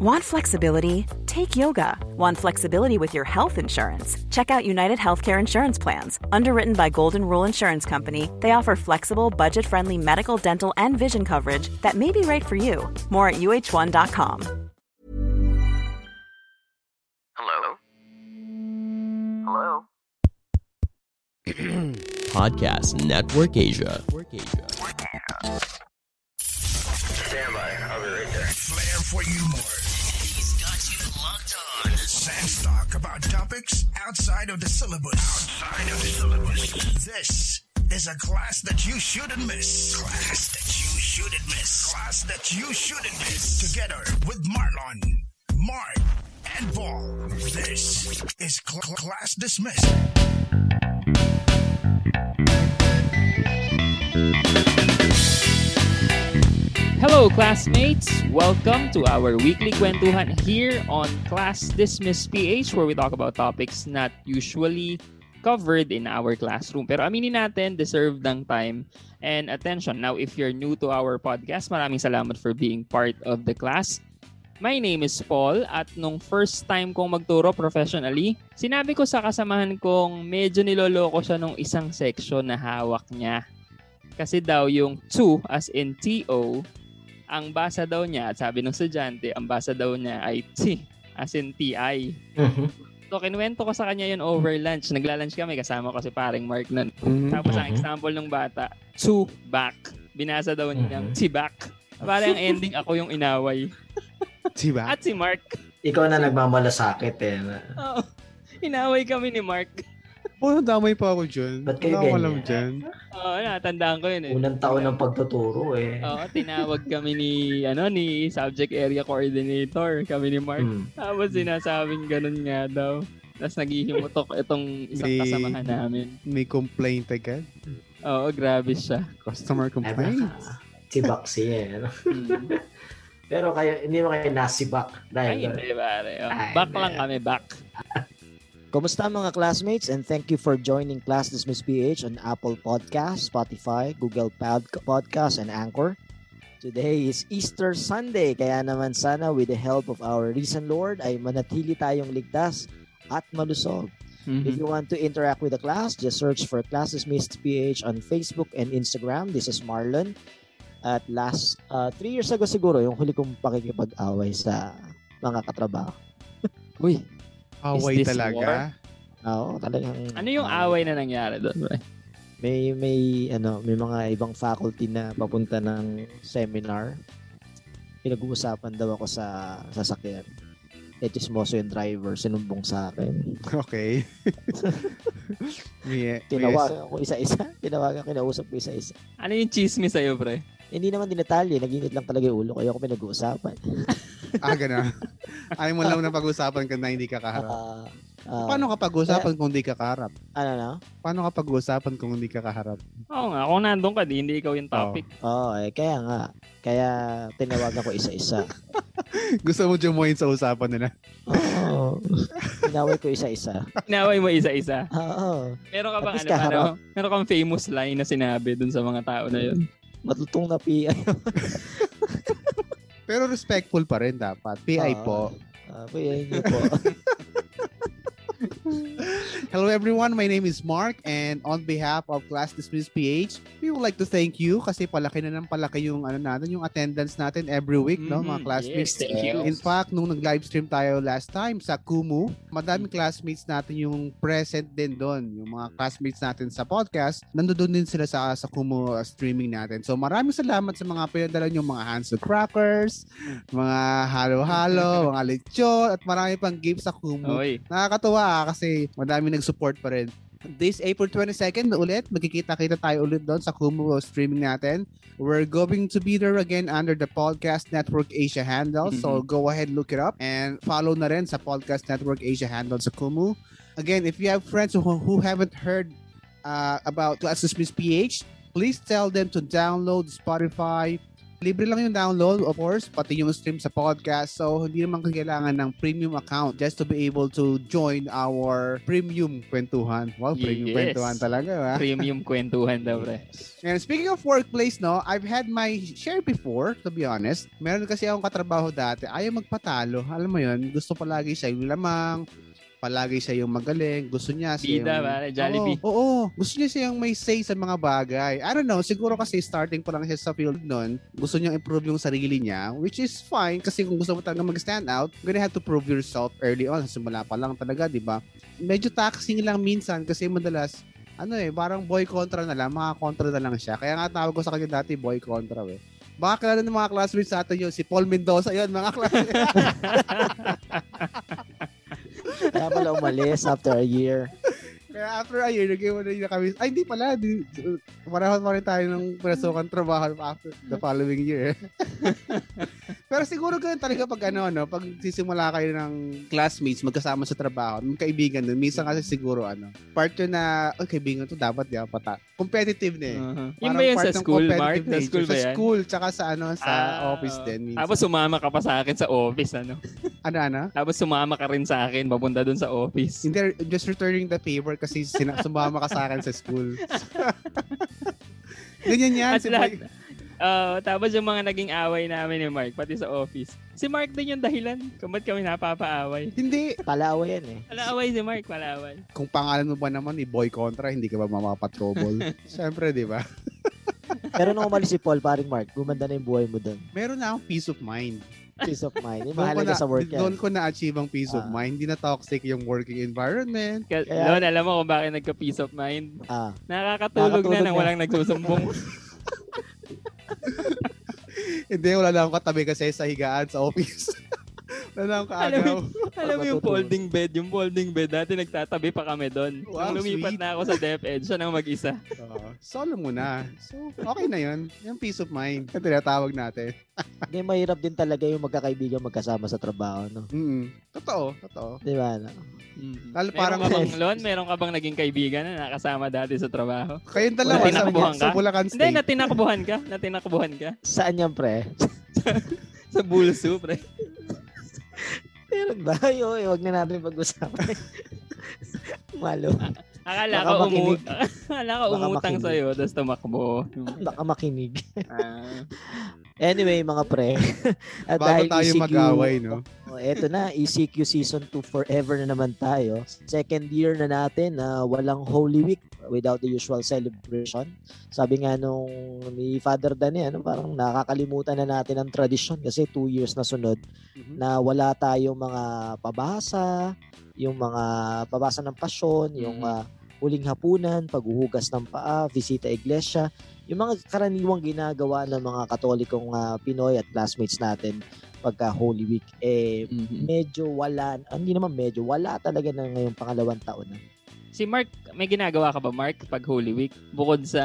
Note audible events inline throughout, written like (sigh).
Want flexibility? Take yoga. Want flexibility with your health insurance? Check out United Healthcare Insurance Plans. Underwritten by Golden Rule Insurance Company, they offer flexible, budget friendly medical, dental, and vision coverage that may be right for you. More at uh1.com. Hello? Hello? (clears throat) Podcast Network Asia. Stand by. I'll be right there. Flair you more. He's got you locked on. Sans talk about topics outside of the syllabus. Outside of the syllabus. This is a class that you shouldn't miss. Class that you shouldn't miss. Class that you shouldn't miss. Together with Marlon, Mark, and Paul. This is cl- Class Dismissed. Hello, classmates! Welcome to our weekly kwentuhan here on Class Dismiss PH where we talk about topics not usually covered in our classroom. Pero aminin natin, deserve ng time and attention. Now, if you're new to our podcast, maraming salamat for being part of the class. My name is Paul at nung first time kong magturo professionally, sinabi ko sa kasamahan kong medyo niloloko siya nung isang section na hawak niya. Kasi daw yung to as in TO, ang basa daw niya, at sabi ng estudyante, ang basa daw niya ay T as in TI. So, kinuwento ko sa kanya yun over lunch. Nagla-lunch kami, kasama ko si paring Mark nun. Tapos ang example ng bata, to back. Binasa daw niya yung T back. Parang ang ending, ako yung inaway. Diba? At si Mark. Ikaw na nagmamalasakit eh. na- Oo. inaway kami ni Mark. Oo, damay pa ako dyan. Ba't kayo ganyan? alam dyan. Oo, natandaan ko yun eh. Unang taon ng pagtuturo eh. Oo, tinawag kami ni ano ni subject area coordinator, kami ni Mark. Hmm. Tapos sinasabing ganun nga daw. Tapos naghihimutok itong isang May- kasamahan namin. May complaint agad. Oo, grabe siya. Customer Ay, complaint. si Baxi eh. no? Mm. (laughs) Pero kayo, hindi mo kayo nasibak Ay, dahil hindi pare. Oh, Ay, back lang kami, back. Kumusta mga classmates and thank you for joining Class Dismiss PH on Apple Podcast, Spotify, Google Pod- Podcast, and Anchor. Today is Easter Sunday kaya naman sana with the help of our risen Lord ay manatili tayong ligtas at malusog. If you want to interact with the class, just search for Class Dismissed PH on Facebook and Instagram. This is Marlon. At last, uh, three years ago siguro, yung huli kong pakikipag-away sa mga katrabaho. Uy, Away this talaga. oo, talagang... Ano yung away na nangyari doon? pre? may may ano may mga ibang faculty na papunta ng seminar pinag-uusapan daw ako sa sasakyan eh chismoso yung driver sinumbong sa akin (laughs) Okay. may, may, tinawagan ko isa-isa tinawagan kinausap ko isa-isa Ano yung chismis sa'yo, pre? hindi naman dinetalye naginit lang talaga yung ulo kaya ako pinag-uusapan (laughs) ah, gano'n. Ayaw mo lang na pag-usapan ka na hindi ka kaharap. Ah, ah, Paano ka pag-usapan kung hindi ka kaharap? ano na Paano ka pag-usapan kung hindi ka kaharap? Oo nga, kung nandun ka, di, hindi ikaw yung topic. oh eh kaya nga kaya tinawagan ko isa-isa (laughs) Gusto mo jumoin sa usapan nila? oo (laughs) tinawag ko isa-isa Inaway mo isa-isa. oo Meron ka bang ano, ano, meron kang famous line na sinabi dun sa mga tao na yun? matutong na PI (laughs) Pero respectful pa rin dapat. PI Oo. po. Ah, PI niyo po (laughs) (laughs) Hello everyone, my name is Mark and on behalf of Class Dismiss PH, we would like to thank you kasi palaki na ng palaki yung ano natin, yung attendance natin every week, no, mga Mhm, classmates. yes, thank you. In fact, nung nag-livestream tayo last time sa Kumu, madaming classmates natin yung present din doon. Yung mga classmates natin sa podcast, nandoon din sila sa sa Kumu uh, streaming natin. So maraming salamat sa mga pinadala yung mga Hansel Crackers, mga halo-halo, (laughs) mga lechon, at marami pang gifts sa Kumu. Oy. Nakakatuwa kasi madami nag-support pa rin. This April 22nd ulit, magkikita-kita tayo ulit doon sa Kumu streaming natin. We're going to be there again under the Podcast Network Asia handle. So go ahead, look it up and follow na rin sa Podcast Network Asia handle sa Kumu. Again, if you have friends who, who haven't heard uh, about Classes Miss PH, please tell them to download Spotify, Libre lang yung download, of course, pati yung stream sa podcast. So, hindi naman kailangan ng premium account just to be able to join our premium kwentuhan. Wow, premium Yes. kwentuhan talaga, ha? Premium (laughs) kwentuhan daw, pre. And speaking of workplace, no, I've had my share before, to be honest. Meron kasi akong katrabaho dati, ayaw magpatalo. Alam mo yon gusto palagi siya yung lamang, palagi siya yung magaling, gusto niya siya Bida, yung... pare, Jollibee. Oo, oo, gusto niya siya yung may say sa mga bagay. I don't know, siguro kasi starting pa lang siya sa field nun, gusto niya improve yung sarili niya, which is fine kasi kung gusto mo talaga mag-stand out, you're gonna have to prove yourself early on. Simula pa lang talaga, di ba? Medyo taxing lang minsan kasi madalas ano eh, parang boy contra na lang, mga kontra na lang siya. Kaya nga tawag ko sa kanya dati, boy contra eh. Baka kilala ng mga classmates sa atin yun, si Paul Mendoza yun, mga classmates. (laughs) Kaya pala umalis after a year. Kaya after a year, nag-iwan na kami. Ay, hindi pala. Di, parehon pa rin tayo ng pasukan trabaho after the following year. (laughs) Pero siguro ganun talaga pag ano, no, pag sisimula kayo ng classmates, magkasama sa trabaho, ng kaibigan dun, minsan kasi siguro ano, part yun na, oh, kaibigan to, dapat di pata. Competitive na eh. Uh-huh. Yun Parang ba part sa school, Mark? competitive Sa nature. school ba Sa yan? school, tsaka sa ano, sa Ah, office din. Minsan. Tapos sumama ka pa sa akin sa office, ano? ano, ano? Tapos sumama ka rin sa akin, papunta dun sa office. Hindi, just returning the favor kasi sina- sumama ka sa akin sa school. (laughs) Ganyan yan. At si lahat, Boy. Ah, tapos yung mga naging away namin ni Mark, pati sa office. Si Mark din yung dahilan kung ba't kami napapaaway. Hindi. Palaway yan eh. Palaway si Mark, palaway. Kung pangalan mo ba naman, i-boy contra, hindi ka ba mamapatrobol? (laughs) Siyempre, di ba? Pero nung umalis si Paul, paring Mark, gumanda na yung buhay mo doon. Meron na akong peace of mind. Peace of mind. Yung mahalaga na, sa work yan. doon ko na-achieve ang peace of Ah. mind. Hindi na toxic yung working environment. Ka- Kaya- Lon, alam mo kung bakit nagka-peace of mind? Ah, Nakakatulog, Nakakatulog na nang na. walang nagsusumbong. (laughs) Hindi, wala na akong katabi kasi sa higaan sa office. (laughs) na Alam kaagaw. alam mo yung folding bed, yung folding bed, dati nagtatabi pa kami doon. Wow, Nung lumipat sweet. na ako sa DepEd, siya nang mag-isa. Oo. solo mo na. So, okay na yun. Yung peace of mind. Yung tinatawag natin. (laughs) hindi mahirap din talaga yung magkakaibigan magkasama sa trabaho, no? Mm. Totoo. Totoo. Di ba? No? Mm. Lalo Meron parang- ka bang, (laughs) Lon, meron ka bang naging kaibigan na nakasama dati sa trabaho? Kayong dalawa Wala, sa, tinakbuhan sa ka? Bulacan Hindi, State. natinakbuhan ka? Natinakbuhan ka? Saan yan, pre? (laughs) Sa bulso, pre. Meron ba? (laughs) Yo, huwag na natin pag-usapan. (laughs) Malo. Akala Baka ko, umu- (laughs) akala ko umutang makinig. sa'yo, tapos tumakbo. Baka makinig. Ah. Anyway, mga pre. At (laughs) Bago dahil tayo ECQ mag-away, no? (laughs) Oh, eto na, ECQ Season 2 forever na naman tayo. Second year na natin na walang Holy Week without the usual celebration. Sabi nga nung ni Father Dan eh, ano, parang nakakalimutan na natin ang tradisyon kasi two years na sunod Mhm. na wala tayong mga pabasa, yung mga pabasa ng pasyon, yung Mhm. ah, huling hapunan, paghuhugas ng paa, visita iglesia, yung mga karaniwang ginagawa ng mga katolikong ah, Pinoy at classmates natin pagka Holy Week, eh, Mhm. medyo wala, ah, hindi naman medyo, wala talaga na ngayong pangalawang taon na. Si Mark, may ginagawa ka ba, Mark, pag Holy Week? Bukod sa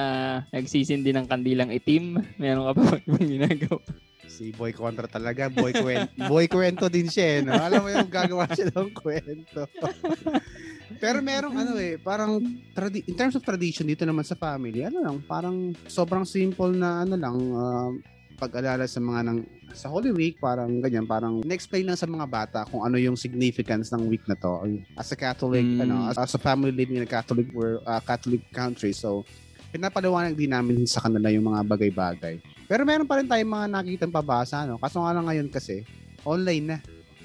nagsisindi ng kandilang itim, meron ka pa ba (laughs) ibang ginagawa? Si Boy Contra talaga. Boy, kwento, (laughs) boy kwento din siya, eh, no? Alam mo yung gagawa siya ng kwento. (laughs) Pero merong ano eh, parang tradi- in terms of tradition dito naman sa family, ano lang, parang sobrang simple na ano lang, uh, pag-alala sa mga nang sa Holy Week, parang ganyan, parang na-explain lang sa mga bata kung ano yung significance ng week na to. As a Catholic, Mm. ano, as, as a family living in a Catholic, we're, uh, Catholic country, so pinapaliwanag din namin sa kanila yung mga bagay-bagay. Pero meron pa rin tayong mga nakikitang pabasa, no? Kaso nga lang ngayon kasi, online na.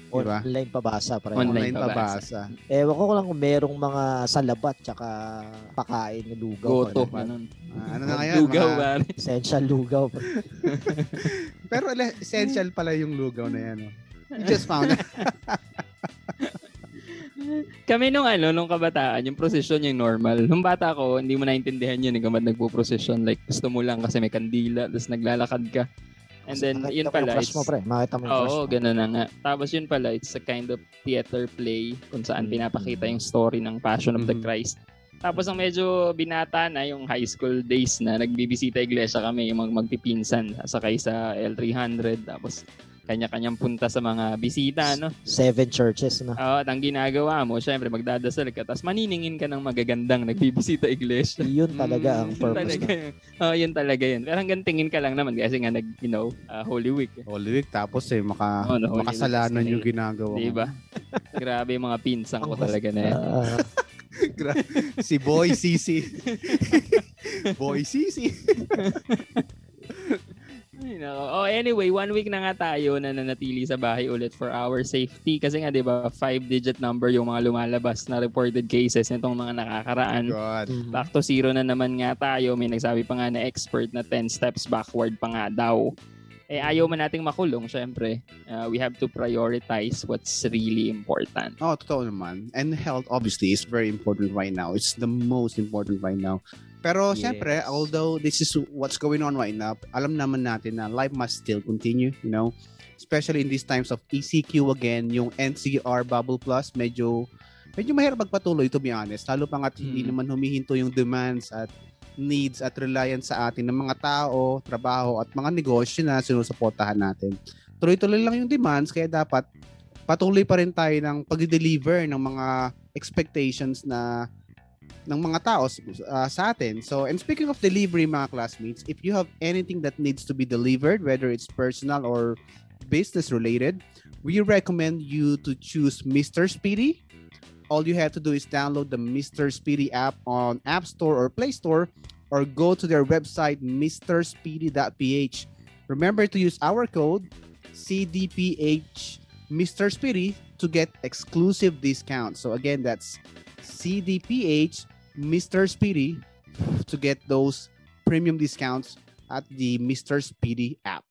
Diba? Online pabasa, pre. Online. Online pabasa. Ewan ko lang kung merong mga salabat tsaka pakain na lugaw. Goto, ano. Ah, ano na ngayon? Lugaw, mga-. Essential lugaw. (laughs) pero essential pala yung lugaw na yan. No? You just found it. (laughs) Kami nung ano, nung kabataan, yung procession yung normal. Nung bata ko, hindi mo naintindihan yun kung ba't nagpo-procession. Like, gusto mo lang kasi may kandila, tapos naglalakad ka. And then, yun pala, crush it's, mo, pre. Makita mo yung Oo, ganun na nga. Tapos yun pala, it's a kind of theater play kung saan Mm. pinapakita yung story ng Passion of the Mhm. Christ. Tapos ang medyo binata na yung high school days na nagbibisita iglesia kami, yung mag magpipinsan, sakay sa L300. Tapos kanya-kanyang punta sa mga bisita, no? Seven churches na. Oo, at ang ginagawa mo, syempre, magdadasal ka, tapos maniningin ka ng magagandang nagbibisita (laughs) iglesia. Yun talaga ang Mm, yun purpose talaga na. yun. Oo, yun talaga yun. Pero hanggang tingin ka lang naman kasi nga nag, you know, uh, Holy Week. eh. Holy Week tapos eh maka Oh, no, makasalanan Week. yung ginagawa. mo. Diba? Grabe yung mga pinsang ko talaga na yan. (laughs) Si Boy Sisi. (laughs) Boy Sisi. Ay, nako. Oh, anyway, one week na nga tayo na nanatili sa bahay ulit for our safety. Kasi nga, di ba, five-digit number yung mga lumalabas na reported cases nitong mga nakakaraan. God. mhm. Back to zero na naman nga tayo. May nagsabi pa nga na expert na 10 steps backward pa nga daw. Eh, ayaw man nating makulong, syempre. Uh, we have to prioritize what's really important. Oh, totoo naman. And health obviously is very important right now. It's the most important right now. Pero Yes. syempre, although this is what's going on right now, alam naman natin na life must still continue, you know? Especially in these times of ECQ again, yung NCR Bubble Plus, medyo medyo mahirap magpatuloy to be honest. Lalo pa nga hindi Mm. naman humihinto yung demands at needs at reliance sa atin ng mga tao, trabaho at mga negosyo na sinusuportahan natin. Tuloy-tuloy lang yung demands kaya dapat patuloy pa rin tayo ng pag-deliver ng mga expectations na ng mga tao uh, sa atin. So, and speaking of delivery mga classmates, if you have anything that needs to be delivered, whether it's personal or business related, we recommend you to choose Mr. Speedy. All you have to do is download the Mr. Speedy app on App Store or Play Store or go to their website mrspeedy.ph. Remember to use our code CDPH Mr. Speedy to get exclusive discounts. So again, that's CDPH Mr. Speedy to get those premium discounts at the Mr. Speedy app.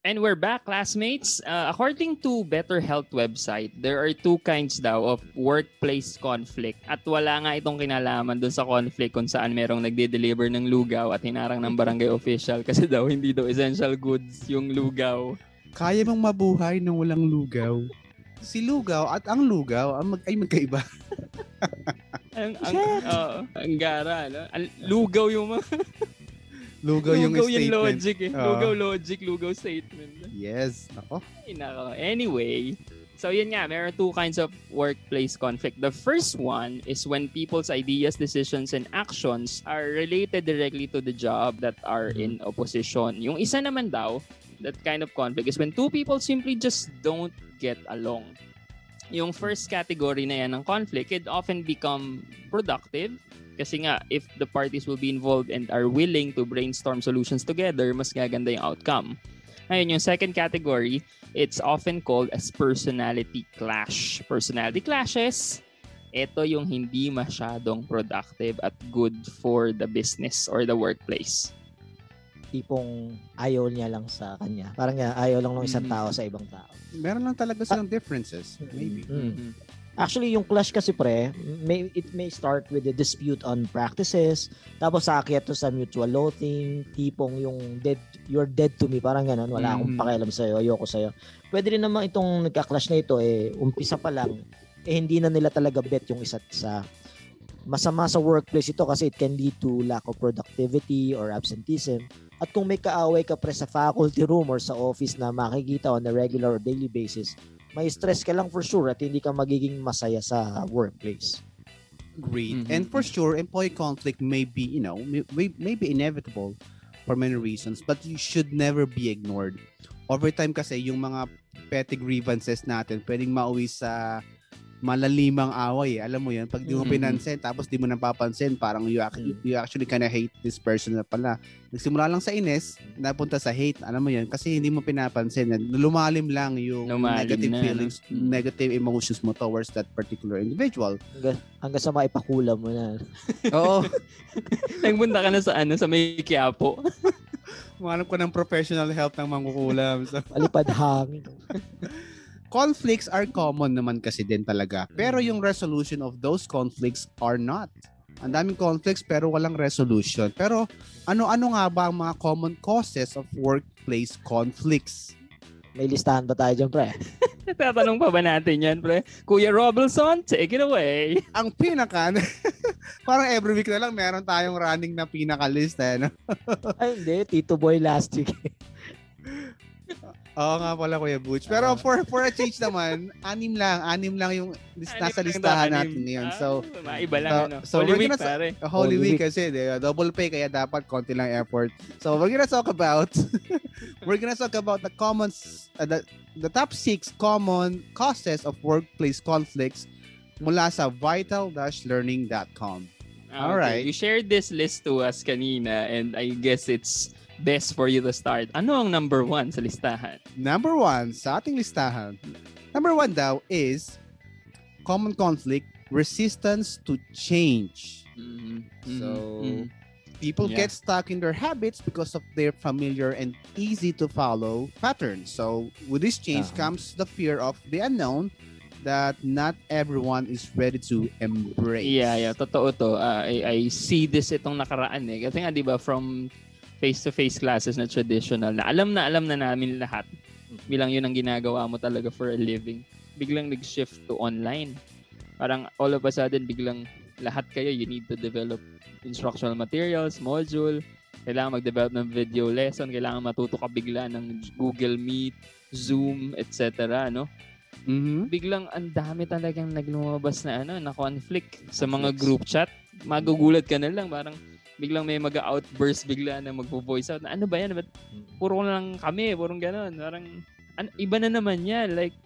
And we're back, classmates. Uh, according to Better Health website, there are two kinds daw of workplace conflict. At wala nga itong kinalaman dun sa conflict kung saan merong nagde-deliver ng lugaw at hinarang ng barangay official (laughs) kasi daw hindi daw essential goods yung lugaw. Kaya mong mabuhay nang walang lugaw. Si lugaw at ang lugaw ang mag ay magkaiba. (laughs) Ang, ang, oo, ang gara, no? Ang lugaw yung mga... (laughs) Lugaw, yung lugaw statement. logic eh. Oo. Lugaw logic, lugaw statement. Yes. Ako. Ay, nako. Anyway, so yun nga, there are two kinds of workplace conflict. The first one is when people's ideas, decisions, and actions are related directly to the job that are in opposition. Yung isa naman daw, that kind of conflict is when two people simply just don't get along. Yung first category na yan ng conflict, it often become productive kasi nga, if the parties will be involved and are willing to brainstorm solutions together, mas gaganda yung outcome. Ngayon, yung second category, it's often called as personality clash. Personality clashes, ito yung hindi masyadong productive at good for the business or the workplace. Tipong ayaw niya lang sa kanya. Parang nga, ayaw lang ng isang Mhm. tao sa ibang tao. Meron lang talaga silang differences. Maybe. Mm. Actually, yung clash kasi pre, may, it may start with a dispute on practices, tapos aakyat to sa mutual loathing, tipong yung dead, you're dead to me, parang ganun, wala akong Mm. pakialam sa'yo, ayoko sa'yo. Pwede rin naman itong nagka-clash na ito, eh, umpisa pa lang, eh hindi na nila talaga bet yung isa't isa. Masama sa workplace ito kasi it can lead to lack of productivity or absenteeism. At kung may kaaway ka pre sa faculty room or sa office na makikita on a regular or daily basis, may stress ka lang for sure at hindi ka magiging masaya sa workplace. Agreed. Mhm. And for sure, employee conflict may be, you know, may, may- may be inevitable for many reasons, but you should never be ignored. Over time kasi, yung mga petty grievances natin, pwedeng mauwi sa malalimang away. Alam mo yun, pag di mo Mhm. pinansin, tapos di mo napapansin, parang you, ac- Mm. you actually kinda hate this person na pala. Nagsimula lang sa inis, napunta sa hate. Alam mo yun, kasi hindi mo pinapansin. Lumalim lang yung Lumalim negative na, no? feelings, Mm. negative emotions mo towards that particular individual. Hanggang, hanggang sa maipakula mo na. (laughs) Oo. Nagpunta ka na sa ano, sa may Quiapo. (laughs) Umanap ko ng professional help ng mangkukulam. So, Palipad hangin. (laughs) conflicts are common naman kasi din talaga. Pero yung resolution of those conflicts are not. Ang daming conflicts pero walang resolution. Pero ano-ano nga ba ang mga common causes of workplace conflicts? May listahan ba tayo dyan, pre? (laughs) Tatanong pa ba natin yan, pre? Kuya Robinson, take it away. (laughs) Ang pinaka, (laughs) parang every week na lang meron tayong running na pinaka-list. Eh, no? Ay, hindi. Tito Boy last week. Oo nga pala, Kuya Butch. Pero for for a change naman, anim lang. Anim lang yung lis- nasa Anim lang listahan natin ngayon. Ah, So, maiba lang, so- ano. so Holy we're Week, gonna sa- pare. Holy Holy Week Week. kasi, di ba? double pay kaya dapat konti lang effort. So we're gonna talk about (laughs) we're gonna talk about the common uh, the, the top six common causes of workplace conflicts mula sa vital-learning.com. Ah, Alright. You shared this list to us kanina and I guess it's best for you to start. Ano ang number one sa listahan? Number one sa ating listahan. Number one daw is common conflict, resistance to change. Mhm. So, Mhm. People Yeah. get stuck in their habits because of their familiar and easy to follow patterns. So, with this change Uh-huh. comes the fear of the unknown that not everyone is ready to embrace. Yeah, yeah. Totoo to. Ah, I, I see this itong nakaraan eh. Kasi nga, di ba, from face-to-face classes na traditional, na alam na alam na namin lahat. Bilang yun ang ginagawa mo talaga for a living. Biglang nag-shift to online. Parang all of a sudden, biglang lahat kayo, you need to develop instructional materials, module, kailangan mag-develop ng video lesson, kailangan matuto ka bigla ng Google Meet, Zoom, etc. No? Mhm. biglang ang dami talagang naglumabas na ano, na conflict sa mga group chat. Magugulat ka na lang, parang biglang may mag-outburst bigla na magvo-voice out. Na, ano ba yan? Ba't puro lang kami, puro ganon. Parang, an- iba na naman yan. Like,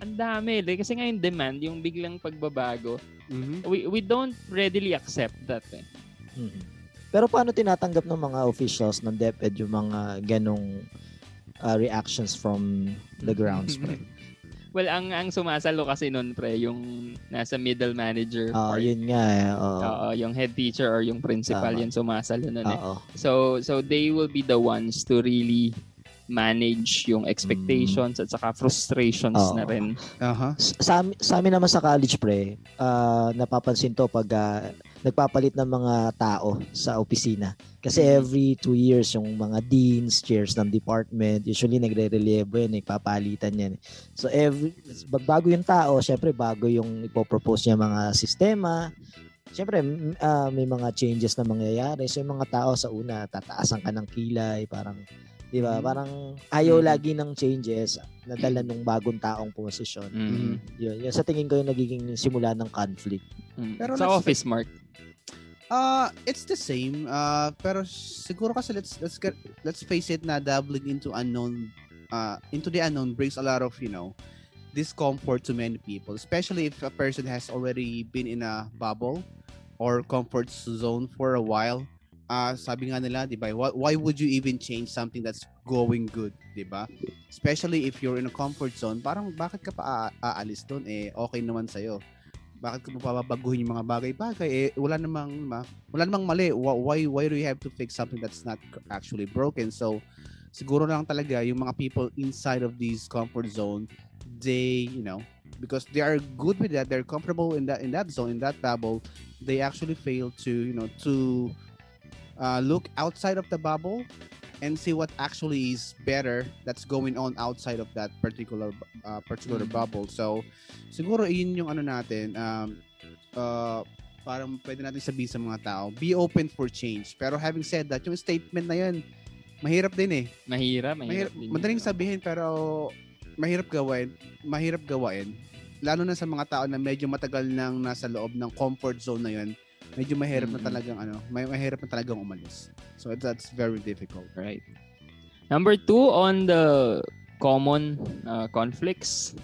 ang dami. Like, kasi nga yung demand, yung biglang pagbabago, Mhm. we, we don't readily accept that. Eh. Mhm. Pero paano tinatanggap ng mga officials ng DepEd yung mga ganong uh, reactions from the grounds? (laughs) pre? Well, ang ang sumasalo kasi nun, pre, yung nasa middle manager Ah, part. yun nga eh. Oo. Oo, yung head teacher or yung principal, Tama. yan sumasalo nun eh. Oo. So so they will be the ones to really manage yung expectations at saka frustrations Oo. na rin. Aha. S- sa, sa amin naman sa college pre, ah, napapansin to pag ah, nagpapalit ng mga tao sa opisina. Kasi Mhm. every two years, yung mga deans, chairs ng department, usually nagre-relevo yan, nagpapalitan yan. So every, bag- bago yung tao, syempre bago yung ipopropose niya mga sistema, Siyempre, m- ah, may mga changes na mangyayari. So, yung mga tao sa una, tataasan ka ng kilay, parang, di ba? Mhm. Parang ayaw Mhm. lagi ng changes na dala nung bagong taong posisyon. Mm. Yun, yun, sa tingin ko yung nagiging simula ng conflict. Mm. Pero sa office, Mark. Uh, it's the same. Uh, pero siguro kasi let's let's get let's face it na dabbling into unknown uh into the unknown brings a lot of, you know, discomfort to many people, especially if a person has already been in a bubble or comfort zone for a while. Uh, sabi nga nila, di ba, why, would you even change something that's going good, di ba? Especially if you're in a comfort zone, parang bakit ka pa aalis doon? Eh, okay naman sa'yo. Bakit ka pa babaguhin yung mga bagay-bagay? Eh, wala namang, ma- wala namang mali. Wh- Why, why do you have to fix something that's not actually broken? So, siguro lang talaga yung mga people inside of this comfort zone, they, you know, because they are good with that, they're comfortable in that in that zone, in that bubble, they actually fail to, you know, to uh, look outside of the bubble and see what actually is better that's going on outside of that particular uh, particular Mm. bubble. So, siguro yun yung ano natin, um, uh, parang pwede natin sabihin sa mga tao, be open for change. Pero having said that, yung statement na yun, mahirap din eh. Mahirap, mahirap. Mahirap, din yun. madaling sabihin pero mahirap gawin. Mahirap gawain. Lalo na sa mga tao na medyo matagal nang nasa loob ng comfort zone na yun, medyo mahirap na Mm. talagang ano, may mahirap na talagang umalis. So that's very difficult. Right. Number two on the common uh, conflicts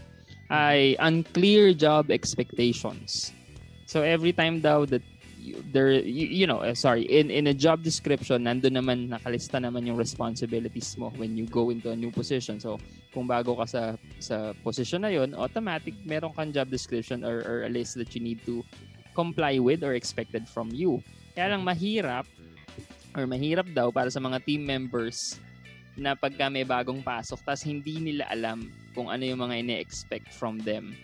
ay unclear job expectations. So every time daw that you, there you, you know uh, sorry in in a job description nando naman nakalista naman yung responsibilities mo when you go into a new position. So kung bago ka sa sa position na yon, automatic meron kang job description or, or a list that you need to comply with or expected from you. Kaya lang mahirap or mahirap daw para sa mga team members na pagka may bagong pasok tas hindi nila alam kung ano yung mga ine-expect from them.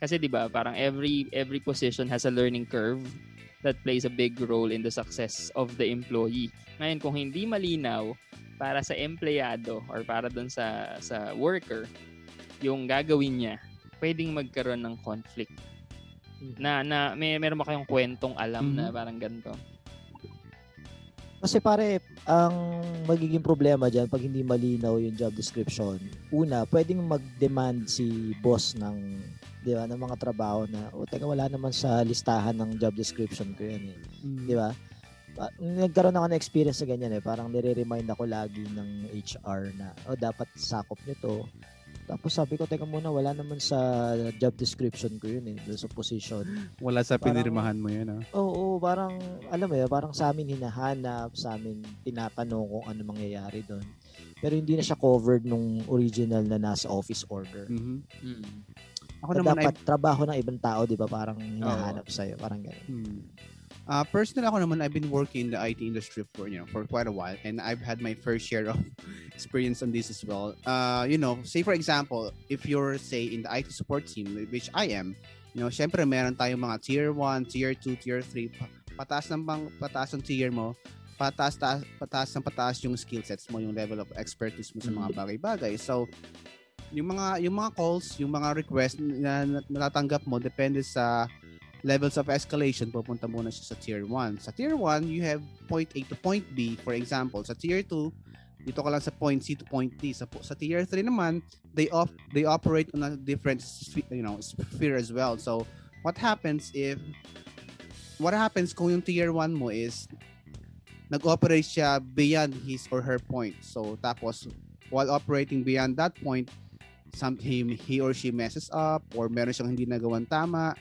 Kasi 'di ba, parang every every position has a learning curve that plays a big role in the success of the employee. Ngayon kung hindi malinaw para sa empleyado or para doon sa sa worker yung gagawin niya, pwedeng magkaroon ng conflict. Na na may meron ba kayong kwentong alam na Mhm. parang ganito? Kasi pare, ang magiging problema dyan pag hindi malinaw yung job description, una, pwedeng mag-demand si boss ng, di ba, ng mga trabaho na, o teka, wala naman sa listahan ng job description ko yan eh. Di ba? Nagkaroon ako ng experience sa ganyan eh. Parang nire-remind ako lagi ng HR na, oh, dapat sakop nito. Tapos sabi ko, teka muna, wala naman sa job description ko yun eh, doon sa position. Wala sa Parang- pinirmahan mo yun, ah. Oo, parang, alam mo yun, parang sa amin hinahanap, sa amin tinatanong kung ano mangyayari doon. Pero hindi na siya covered nung original na nasa office order. Mhm. Mm. Ako Na naman, dapat trabaho ng ibang tao, di ba? Parang hinahanap Oo. sa'yo. Parang gano'n. Hmm. Uh, personally, ako naman, I've been working in the IT industry for, you know, for quite a while and I've had my fair share of (laughs) experience on this as well. Uh, you know, say for example, if you're, say, in the IT support team, which I am, you know, syempre meron tayong mga tier 1, tier 2, tier 3, pa- pataas ng bang, pataas ng tier mo, pataas, taas, pataas ng pataas yung skill sets mo, yung level of expertise mo sa mga bagay-bagay. So, yung mga yung mga calls, yung mga requests na, na natatanggap mo depende sa levels of escalation, pupunta muna siya sa tier 1. Sa tier 1, you have point A to point B, for example. Sa tier 2, dito ka lang sa point C to point D. Sa, sa tier 3 naman, they off they operate on a different you know, sphere as well. So, what happens if what happens kung yung tier 1 mo is nag-operate siya beyond his or her point. So, tapos, while operating beyond that point, some, he, he or she messes up or meron siyang hindi nagawan tama.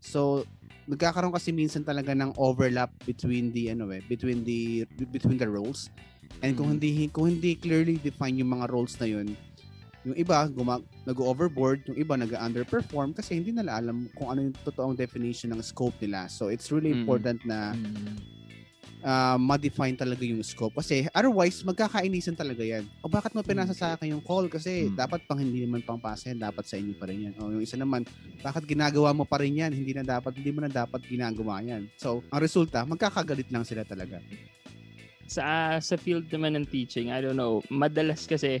So, nagkakaroon kasi minsan talaga ng overlap between the ano eh, between the between the roles. And kung hindi kung hindi clearly define yung mga roles na yun, yung iba guma- nag-overboard, yung iba nag-underperform kasi hindi nila alam kung ano yung totoong definition ng scope nila. So it's really Mm. important na uh, ma-define talaga yung scope kasi otherwise magkakainisan talaga yan. O bakit mo pinasa sa akin yung call kasi Mm. dapat pang hindi naman pang pasa yan, dapat sa inyo pa rin yan. O yung isa naman, bakit ginagawa mo pa rin yan? Hindi na dapat, hindi mo na dapat ginagawa yan. So, ang resulta, magkakagalit lang sila talaga. sa sa field naman ng teaching, I don't know, madalas kasi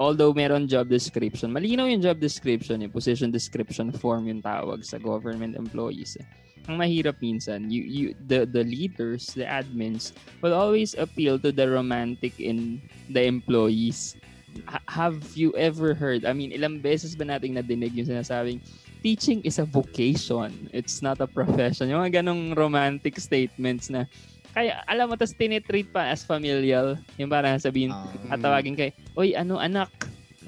although meron job description, malinaw yung job description, yung position description form yung tawag sa government employees. eh. Ang mahirap minsan, you, you, the, the leaders, the admins, will always appeal to the romantic in the employees. Ha- have you ever heard, I mean, ilang beses ba nating nadinig yung sinasabing, teaching is a vocation, it's not a profession. Yung mga ganong romantic statements na kaya alam mo tas tinitreat pa as familial yung parang sabihin Ah. at tawagin kay oy ano anak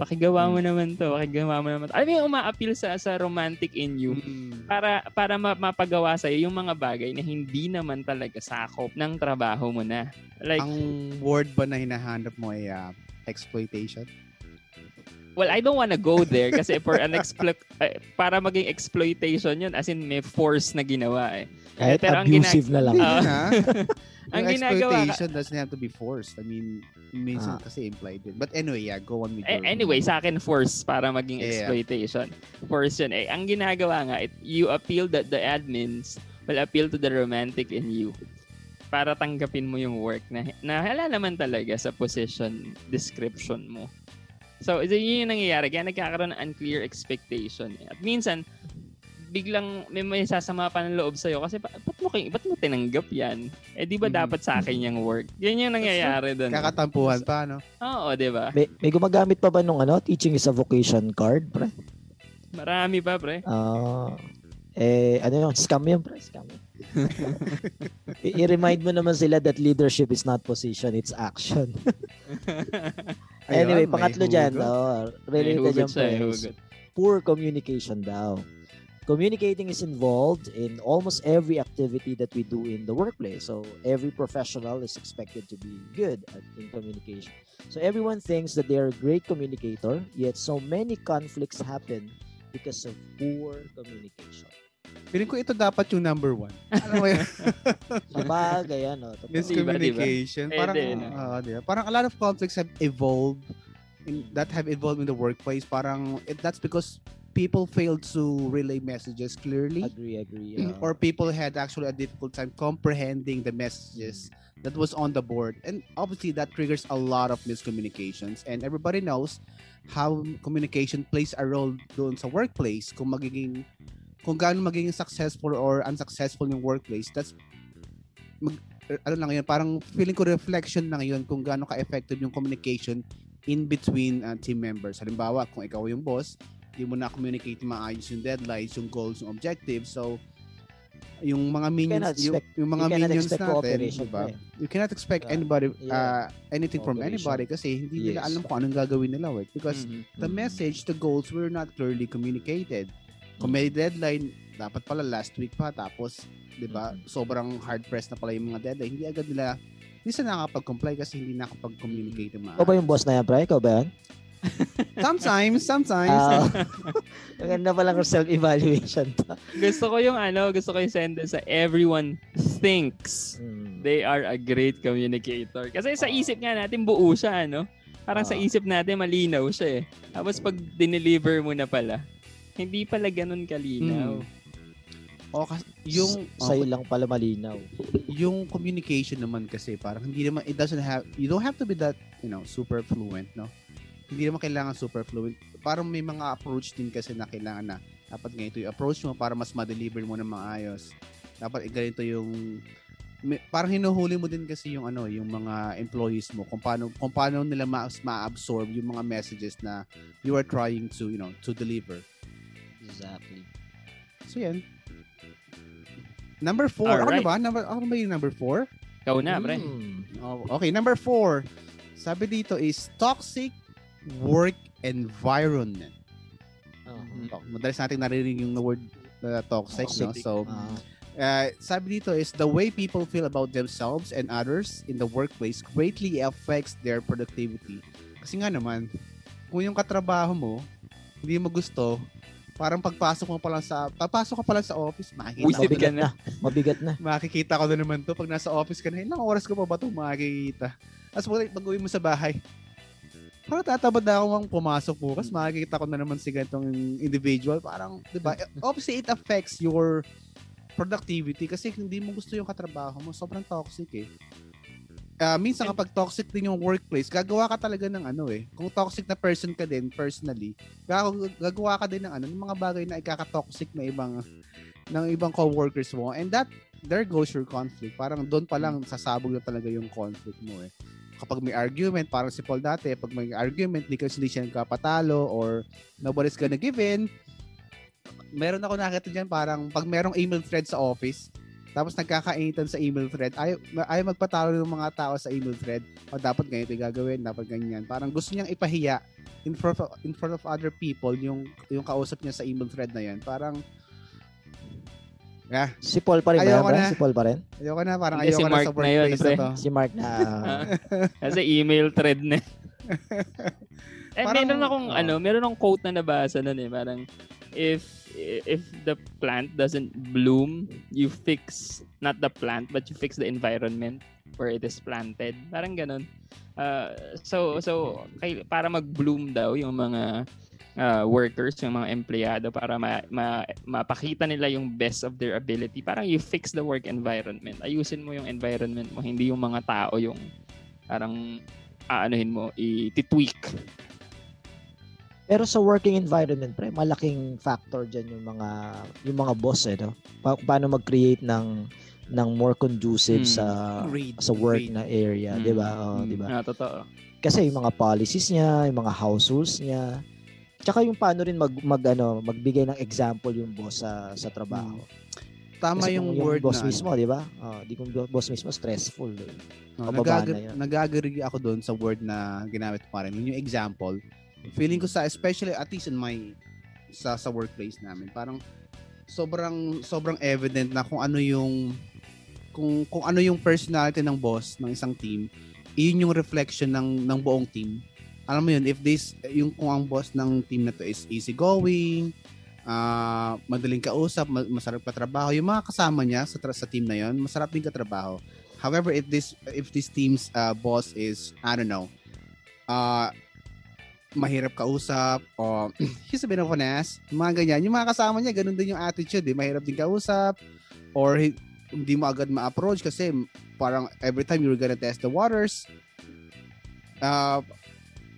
pakigawa mo naman to pakigawa mo naman to. alam mo yung uma-appeal sa sa romantic in you para para ma- mapagawa sa yung mga bagay na hindi naman talaga sakop ng trabaho mo na like Ang word ba na hinahanap mo ay ah, exploitation? Well I don't wanna go there kasi for an explo- (laughs) eh, para maging exploitation yun as in may force na ginawa eh Kahit Pero ang abusive na lang. Na. (laughs) ang ginagawa ka- exploitation doesn't have to be forced. I mean, minsan Ah. kasi implied din. But anyway, yeah, go on with Eh, your... anyway, sa akin force para maging Yeah. exploitation. Force yun. Eh, ang ginagawa nga, it, you appeal that the admins will appeal to the romantic in you para tanggapin mo yung work na, na hala naman talaga sa position description mo. So, ito yun yung nangyayari. Kaya nagkakaroon ng unclear expectation. eh. At minsan, biglang may may sasama pa ng loob sa'yo kasi ba, ba't mo, kay- ba't mo tinanggap yan? Eh, di ba Mhm. dapat sa akin yung work? Yan yung nangyayari doon. Kakatampuhan pa, no? Oo, di ba? May, may gumagamit pa ba nung ano, teaching is a vocation card, pre? Marami pa, pre. Ah, eh, ano yun? Scam yun, pre. Scam yun. I- (laughs) I-remind mo naman sila that leadership is not position, it's action. (laughs) anyway, Ayun, pangatlo dyan, oh, related dyan, hugot. poor communication daw. Communicating is involved in almost every activity that we do in the workplace. So every professional is expected to be good at in communication. So everyone thinks that they are a great communicator, yet so many conflicts happen because of poor communication. Feeling ko ito dapat yung number one. Ano mo yun? (laughs) Sa bagay, ano. totoo. Miscommunication. Diba, diba? Parang, Pwede, no? ah, diba? parang a lot of conflicts have evolved in, that have evolved in the workplace. Parang it, that's because people failed to relay messages clearly Agree, agree. uh, or people had actually a difficult time comprehending the messages that was on the board and obviously that triggers a lot of miscommunications and everybody knows how communication plays a role doon sa workplace kung magiging kung gaano magiging successful or unsuccessful yung workplace that's mag, ano lang yun parang feeling ko reflection lang yun kung gaano ka-effective yung communication in between uh, team members halimbawa kung ikaw yung boss di mo na communicate maayos yung deadlines yung goals yung objectives so yung mga minions cannot yung, expect- yung mga you minions expect natin diba? eh. you cannot expect Yeah. anybody Yeah. uh, anything from anybody kasi hindi nila Yes. alam kung anong gagawin nila work because Mhm. the Mm. message the goals were not clearly communicated kung may deadline dapat pala last week pa tapos 'di ba sobrang hard press na pala yung mga deadline hindi agad nila hindi sila nakakapag-comply kasi hindi nakakapag-communicate ng Ikaw ba yung boss na yan, pre? Ikaw ba yan? (laughs) sometimes sometimes Ah, (laughs) Maganda pa lang self-evaluation to. gusto ko yung ano, gusto ko yung sentence sa everyone thinks Mm. they are a great communicator. Kasi sa isip nga natin buo siya, ano? Parang sa Ah. isip natin malinaw siya eh. Tapos pag dineliver mo na pala, hindi pala ganun kalinaw. o kas- yung Sa- Sa'yo lang pala malinaw. yung communication naman kasi parang hindi naman it doesn't have you don't have to be that you know super fluent no hindi naman kailangan super fluent parang may mga approach din kasi na kailangan na dapat ganito yung approach mo para mas ma-deliver mo ng maayos dapat eh, ganito yung may- parang hinuhuli mo din kasi yung ano yung mga employees mo kung paano kung paano nila ma- ma-absorb yung mga messages na you are trying to you know to deliver Exactly. so yan number four ako na Alright. ba number ako na ba yung number four Ikaw na, pre. Mm. Oh, okay, number four. Sabi dito is toxic work environment. Uh-huh. Oh, Madalas natin naririnig yung word uh, toxic, no? Toxic. So, Ah. Uh, sabi dito is the way people feel about themselves and others in the workplace greatly affects their productivity. Kasi nga naman, kung yung katrabaho mo, hindi mo gusto, parang pagpasok mo pa lang sa, pagpasok ka pa lang sa office, makikita ko mabigat na. (laughs) Mabigat na. makikita ko na naman to pag nasa office ka na, ilang oras ko pa ba ito makikita? Tapos pag pag uwi mo sa bahay, parang tatabad na ako ang pumasok bukas, makikita ko na naman si ganitong individual. Parang, di ba? (laughs) Obviously, it affects your productivity kasi hindi mo gusto yung katrabaho mo. Sobrang toxic eh. Ah, minsan kapag toxic din yung workplace, gagawa ka talaga ng ano eh. Kung toxic na person ka din, personally, gag- gagawa ka din ng ano, ng mga bagay na ikaka-toxic na ibang ng ibang co-workers mo. And that there goes your conflict. Parang doon pa lang sasabog na talaga yung conflict mo eh. Kapag may argument, parang si Paul dati, pag may argument, di hindi siya nagkapatalo or nobody's gonna give in. Meron ako nakita dyan, parang pag merong email thread sa office, tapos nagkakainitan sa email thread, ayaw, ayaw magpatalo ng mga tao sa email thread, o dapat ganito yung gagawin, dapat ganyan. Parang gusto niyang ipahiya in front of, in front of other people yung yung kausap niya sa email thread na yan. Parang Yeah. Si Paul pa rin ba? Ayoko pre? na. Si Paul pa rin? Ayoko na, parang ayoko si na Mark sa na yun, workplace pre. na to. Si Mark na... (laughs) Kasi email thread na. (laughs) Eh, Parang- meron akong, oh. ano, meron akong quote na nabasa nun eh. Parang, if if the plant doesn't bloom, you fix, not the plant, but you fix the environment where it is planted. Parang ganun. Uh, so, so, kay, para mag-bloom daw yung mga uh, workers, yung mga empleyado para ma, ma, mapakita nila yung best of their ability. Parang you fix the work environment. Ayusin mo yung environment mo, hindi yung mga tao yung parang aanuhin mo, i-tweak. Pero sa working environment, pre, malaking factor dyan yung mga yung mga boss eh, no? Pa- paano mag-create ng ng more conducive Hmm. sa Read. sa work read. na area, Hmm. 'di ba? Oh, Hmm. 'di ba? Ah, totoo. Kasi yung mga policies niya, yung mga house rules niya, tsaka yung paano rin mag, mag ano, magbigay ng example yung boss sa sa trabaho. Tama Kasi yung kung word boss na ano. mismo, 'di ba? Oh, di kung boss mismo stressful. Eh. No, Pababa nagag- na nag-agree ako doon sa word na ginamit ko pa rin. Yun yung example. Feeling ko sa, especially at least in my, sa, sa workplace namin, parang sobrang, sobrang evident na kung ano yung, kung, kung ano yung personality ng boss ng isang team, yun yung reflection ng, ng buong team. Alam mo yun, if this, yung kung ang boss ng team na to is easygoing, ah madaling kausap, ma- masarap katrabaho, yung mga kasama niya sa, sa team na yun, masarap din katrabaho. However, if this if this team's uh, boss is I don't know, uh mahirap kausap o he's a bit of an ass. Mga ganyan. Yung mga kasama niya, ganun din yung attitude. Eh. Mahirap din kausap or hi- hindi mo agad ma-approach kasi parang every time you're gonna test the waters. Uh,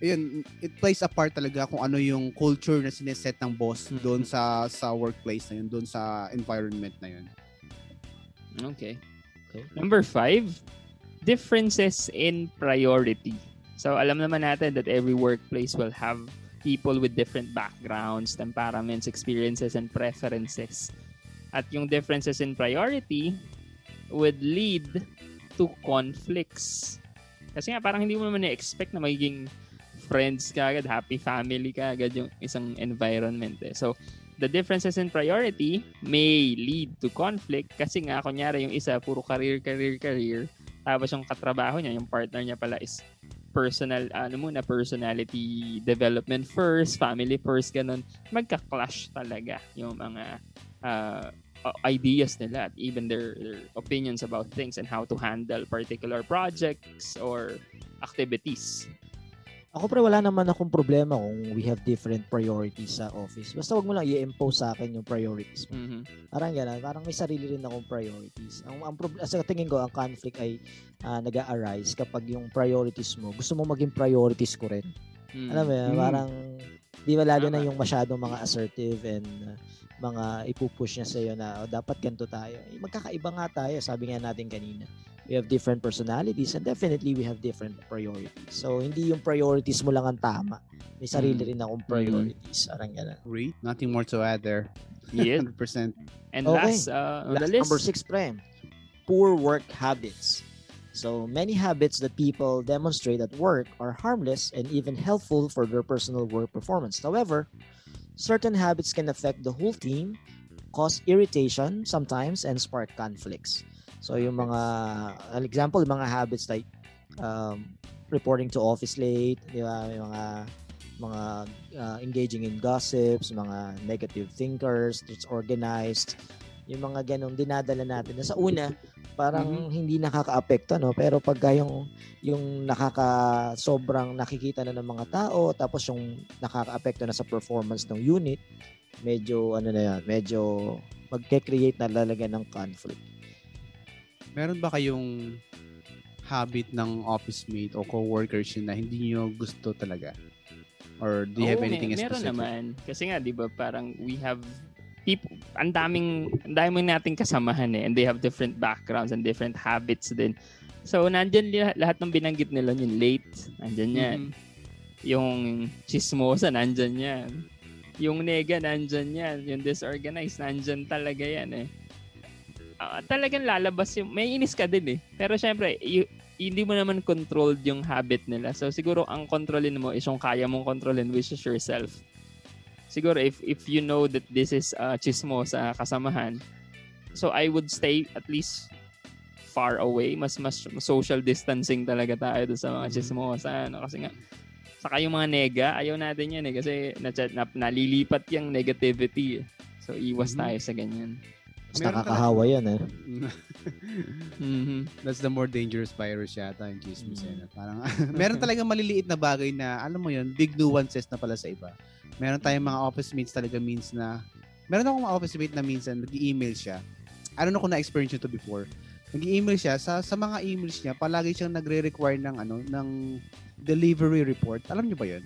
yun, it plays a part talaga kung ano yung culture na sineset ng boss Mhm. doon sa sa workplace na yun, doon sa environment na yun. Okay. Okay. Number five, differences in priority. So alam naman natin that every workplace will have people with different backgrounds, temperaments, experiences, and preferences. At yung differences in priority would lead to conflicts. Kasi nga parang hindi mo naman na-expect na magiging friends ka agad, happy family ka agad yung isang environment eh. So, the differences in priority may lead to conflict kasi nga, kunyari yung isa, puro career, career, career. Tapos yung katrabaho niya, yung partner niya pala is personal, ano muna, personality development first, family first, ganun. Magka-clash talaga yung mga uh, ideas nila at even their, their opinions about things and how to handle particular projects or activities. Ako pre, wala naman akong problema kung we have different priorities sa office. Basta wag mo lang i-impose sa akin yung priorities mo. Mhm. Parang gano'n. Parang may sarili rin akong priorities. Ang, ang prob- sa tingin ko, ang conflict ay ah, nag-a-arise kapag yung priorities mo, gusto mo maging priorities ko rin. Mm. Alam mo yun, Mm. parang, di ba lalo na yung masyadong mga assertive and uh, mga ipupush niya sa'yo na "Oh, dapat ganito tayo. Eh, magkakaiba nga tayo, sabi nga natin kanina. We have different personalities and definitely we have different priorities. So, hindi yung priorities mo lang ang tama. May sarili Mm. rin akong priorities. Parang gano'n. Agree? Nothing more to add there. Yeah. (laughs) 100%. And Okay. last uh, on the list, number six, pre. Poor work habits. So, many habits that people demonstrate at work are harmless and even helpful for their personal work performance. However, certain habits can affect the whole team, cause irritation sometimes, and spark conflicts. So, yung mga, an example, yung mga habits like um, reporting to office late, di ba? May mga mga uh, engaging in gossips, mga negative thinkers, disorganized, yung mga ganong dinadala natin na sa una parang hindi nakakaapekto no? Pero pagka yung yung nakaka sobrang nakikita na ng mga tao tapos yung nakakaapekto na sa performance ng unit medyo ano na yan medyo magke-create na lalaga ng conflict Meron ba kayong habit ng office mate o co-workers yun na hindi nyo gusto talaga? Or do you have Oo, anything may- meron specific? naman. Kasi nga, di ba, parang we have people, ang daming, ang daming nating kasamahan eh, and they have different backgrounds and different habits din. So, nandyan li- lahat ng binanggit nila, yung late, nandyan yan. Mhm. Yung chismosa, nandyan yan. Yung nega, nandyan yan. Yung disorganized, nandyan talaga yan eh. Ah, talagang lalabas yung, may inis ka din eh. Pero syempre, y- hindi mo naman controlled yung habit nila. So siguro ang kontrolin mo is yung kaya mong kontrolin which is yourself. Siguro if if you know that this is uh, chismo sa kasamahan, so I would stay at least far away. Mas mas social distancing talaga tayo sa mga chismosa. Ano? Kasi nga, saka yung mga nega, ayaw natin yan eh. Kasi na, na, nalilipat yung negativity. eh. So iwas Mhm. tayo sa ganyan. Mas Meron nakakahawa yan eh (laughs) Mhm. That's the more dangerous virus yata yung chismis. Eh, no? Parang, (laughs) meron talaga maliliit na bagay na, alam mo yun, big nuances na pala sa iba. Meron tayong mga office mates talaga means na, meron akong mga office mate na minsan, nag-email siya. I don't know kung na-experience nyo to before. Nag-email siya, sa, sa mga emails niya, palagi siyang nagre-require ng, ano, ng delivery report. Alam niyo ba yun?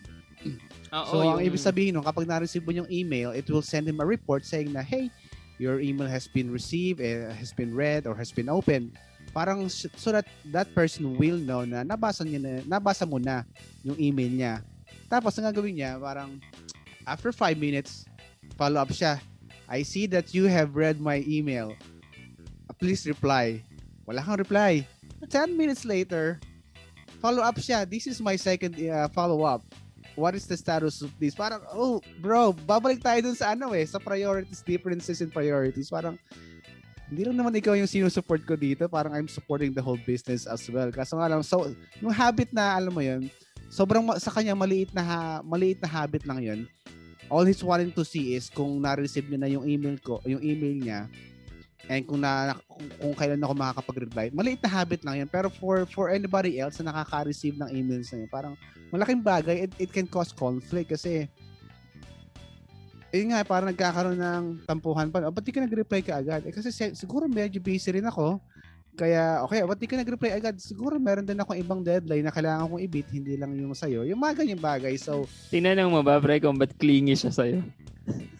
Oo, So, ang yung- ibig sabihin nun, kapag na-receive mo yung email, it will send him a report saying na, hey, your email has been received, eh, has been read, or has been opened. Parang so that that person will know na nabasa niya na, nabasa mo na yung email niya. Tapos, ang gagawin niya, parang after five minutes, follow up siya. I see that you have read my email. Please reply. Wala kang reply. 10 minutes later, follow up siya. This is my second uh, follow up what is the status of this? Parang, oh, bro, babalik tayo dun sa ano eh, sa priorities, differences in priorities. Parang, hindi lang naman ikaw yung sinusupport ko dito. Parang I'm supporting the whole business as well. Kaso nga lang, so, yung habit na, alam mo yun, sobrang sa kanya maliit na, ha- maliit na habit lang yun. All he's wanting to see is kung na-receive niya na yung email ko, yung email niya, and kung na kung, kung kailan ako makakapag-reply. Maliit na habit lang 'yan, pero for for anybody else na nakaka-receive ng emails na 'yan, parang malaking bagay. It, it can cause conflict kasi yun nga, parang nagkakaroon ng tampuhan pa. O, ba't di ka nag-reply ka agad? Eh, kasi si- siguro medyo busy rin ako. Kaya, okay, ba't di ka nag-reply agad? Siguro meron din akong ibang deadline na kailangan kong i-beat, hindi lang yung sa'yo. Yung mga ganyang bagay. So, Tinanong mo ba, pre, kung ba't clingy siya sa'yo?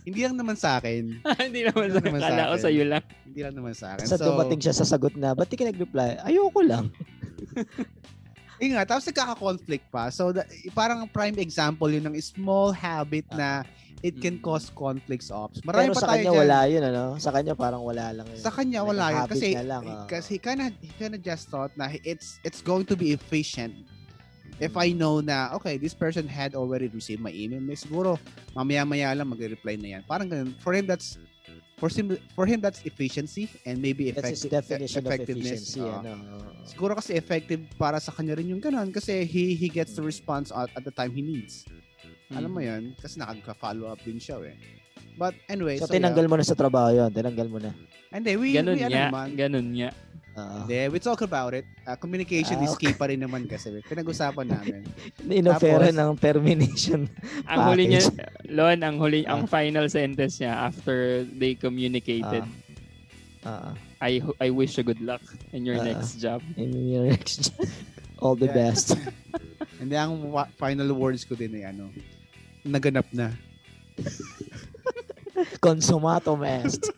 hindi lang naman sa akin. (laughs) Hindi naman sa Hindi naman sa kala ko akin. sa'yo lang. Hindi lang naman sa akin. Sa dumating siya sa sagot na, ba't di ka nag-reply? Ayoko lang. (laughs) Yun nga, tapos nagkaka-conflict pa. So, the, parang prime example yun ng small habit na it can Mm. cause conflicts ops. Marami Pero pa sa tayo kanya dyan. wala yun, ano? Sa kanya parang wala lang yun. Sa kanya wala yun. habit Kasi, na lang, ah. kasi he kinda, he kinda just thought na it's, it's going to be efficient. If I know na, okay, this person had already received my email, may siguro, mamaya-maya lang magre-reply na yan. Parang ganun. For him, that's, for him, for him that's efficiency and maybe That's his effective, definition of effectiveness. efficiency. Oo. ano? Siguro kasi effective para sa kanya rin yung ganun kasi he he gets the response at, at the time he needs. Alam mo Mhm. yun? Kasi nakaka-follow up din siya eh. But anyway, So, so, tinanggal yeah. mo na sa trabaho yun. Tinanggal mo na. Hindi, we, Ganun we, ano niya, naman. ganun niya. Hindi, we talk about it. Uh, communication Ah, is key pa rin naman kasi. Pinag-usapan namin. Inofera ng termination. (laughs) Ang huli niya. Lon, ang huli, ang Ah. final sentence niya after they communicated, Ah. I ho- I wish you good luck in your Ah. next job. in your next (laughs) job. All the Yeah. best. (laughs) Hindi, ang wa- final words ko din ay ano, naganap na. Consumato mest.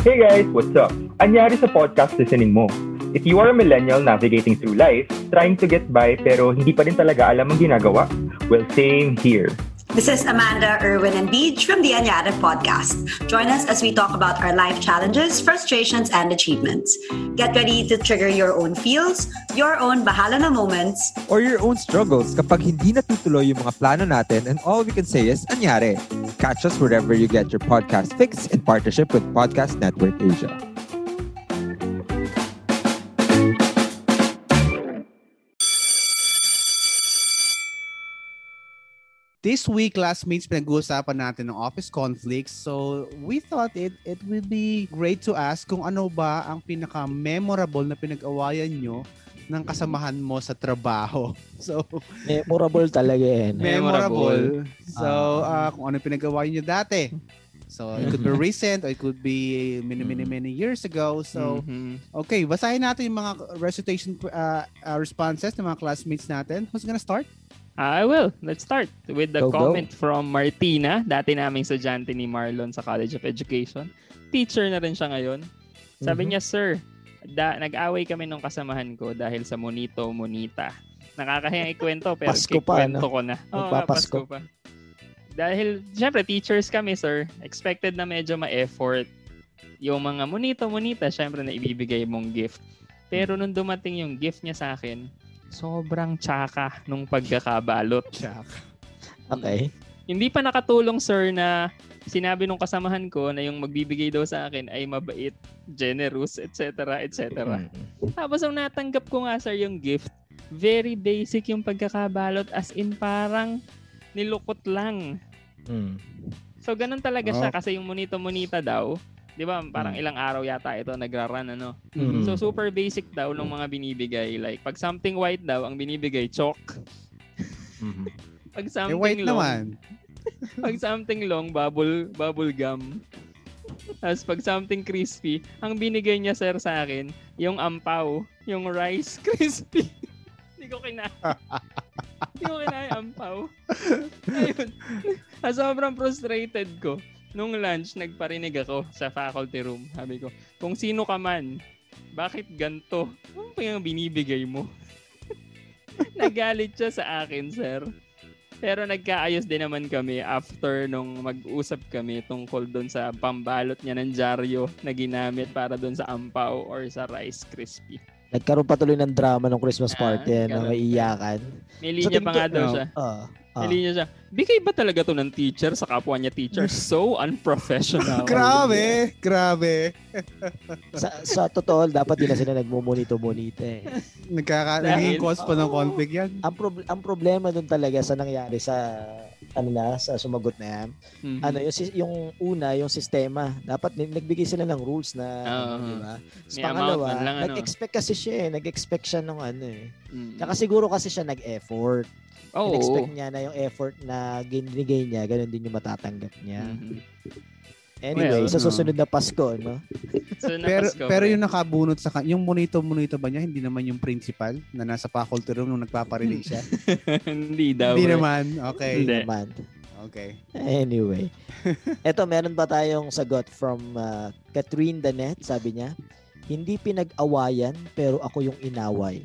Hey guys, what's up? Anyari sa podcast listening mo. If you are a millennial navigating through life, trying to get by pero hindi pa rin talaga alam ang ginagawa, well, same here. This is Amanda, Irwin, and Beach from the Anyada podcast. Join us as we talk about our life challenges, frustrations, and achievements. Get ready to trigger your own feels, your own bahala na moments, or your own struggles kapag hindi natutuloy yung mga plano natin and all we can say is, anyari. Catch us wherever you get your podcast fix in partnership with Podcast Network Asia. This week, classmates, pinag-uusapan natin ng office conflicts. So, we thought it it would be great to ask kung ano ba ang pinaka-memorable na pinag-awayan nyo ng kasamahan mo sa trabaho. (laughs) So, Memorable talaga eh. no? memorable. So, Ah. uh, kung ano pinag-awayan nyo dati. So, it could be (laughs) recent or it could be many, many, many years ago. So, Mhm. okay, basahin natin yung mga recitation uh, uh, responses ng mga classmates natin. Who's gonna start? I will. Let's start with the Go, go. comment from Martina, dati naming estudyante ni Marlon sa College of Education. Teacher na rin siya ngayon. Sabi Mhm. niya, Sir, da, nag-away kami nung kasamahan ko dahil sa Monito Monita. Nakakahiyang ikwento pero Pasko pa, no? ko na. Oo, Magpapasko. Pasko pa. Dahil, syempre, teachers kami, sir. Expected na medyo ma-effort. Yung mga Monito Monita, syempre na ibibigay mong gift. Pero nung dumating yung gift niya sa akin, sobrang tsaka nung pagkakabalot. Okay. Hindi pa nakatulong sir na sinabi nung kasamahan ko na yung magbibigay daw sa akin ay mabait, generous, etc. etc. Mm. Tapos ang natanggap ko nga sir yung gift, very basic yung pagkakabalot as in parang nilukot lang. Mm. So ganun talaga siya Oh. kasi yung monito-monita daw, 'di ba? Parang Mm. ilang araw yata ito nagra-run ano. Mm. So super basic daw nung mga binibigay like pag something white daw ang binibigay chalk. Mhm. (laughs) Pag Eh, something white long, naman. (laughs) pag something long, bubble, bubble gum. Tapos pag something crispy, ang binigay niya sir sa akin, yung ampaw, yung rice (laughs) crispy. Hindi ko kinaya. Hindi ko kinaya ampaw. Ayun. Ah, sobrang frustrated ko. Nung lunch, nagparinig ako sa faculty room. Sabi ko, kung sino ka man, bakit ganto? Ano pa yung binibigay mo? (laughs) Nagalit siya sa akin, sir. Pero nagkaayos din naman kami after nung mag-usap kami tungkol doon sa pambalot niya ng dyaryo na ginamit para doon sa ampaw or sa rice crispy. Nagkaroon pa tuloy ng drama ng Christmas Ah, party eh, na ganun. may iyakan. May linya pa nga daw siya. Ah, ah. May linya siya. Bigay ba talaga to ng teacher sa kapwa niya teacher? (laughs) So unprofessional. (laughs) Grabe, grabe. sa, sa totoo, dapat din na sila nagmumonito-monito eh. Nagkaka, naging cause pa ng conflict yan. Ang, prob- ang problema dun talaga sa nangyari sa ano na, sa sumagot na yan, Mhm. ano yung yung una yung sistema dapat nagbigay sila ng rules na Oo. di ba May pangalawa lang, ano. nag-expect kasi siya eh nag-expect siya ng ano eh Mm. Tsaka siguro kasi siya nag-effort Oo. in-expect niya na yung effort na ginigay niya ganun din yung matatanggap niya Mhm. Anyway Well, sa no. susunod na Pasko no So, Pero napasko pero yung nakabunot sa kan- yung monito-monito ba niya hindi naman yung principal na nasa faculty room nung nagpaparinig siya. (laughs) Hindi daw. hindi eh. naman. Okay. Hindi. naman Okay. Anyway. (laughs) Eto, meron pa tayong sagot from uh, Catherine Danet. Sabi niya, hindi pinag-awayan pero ako yung inaway.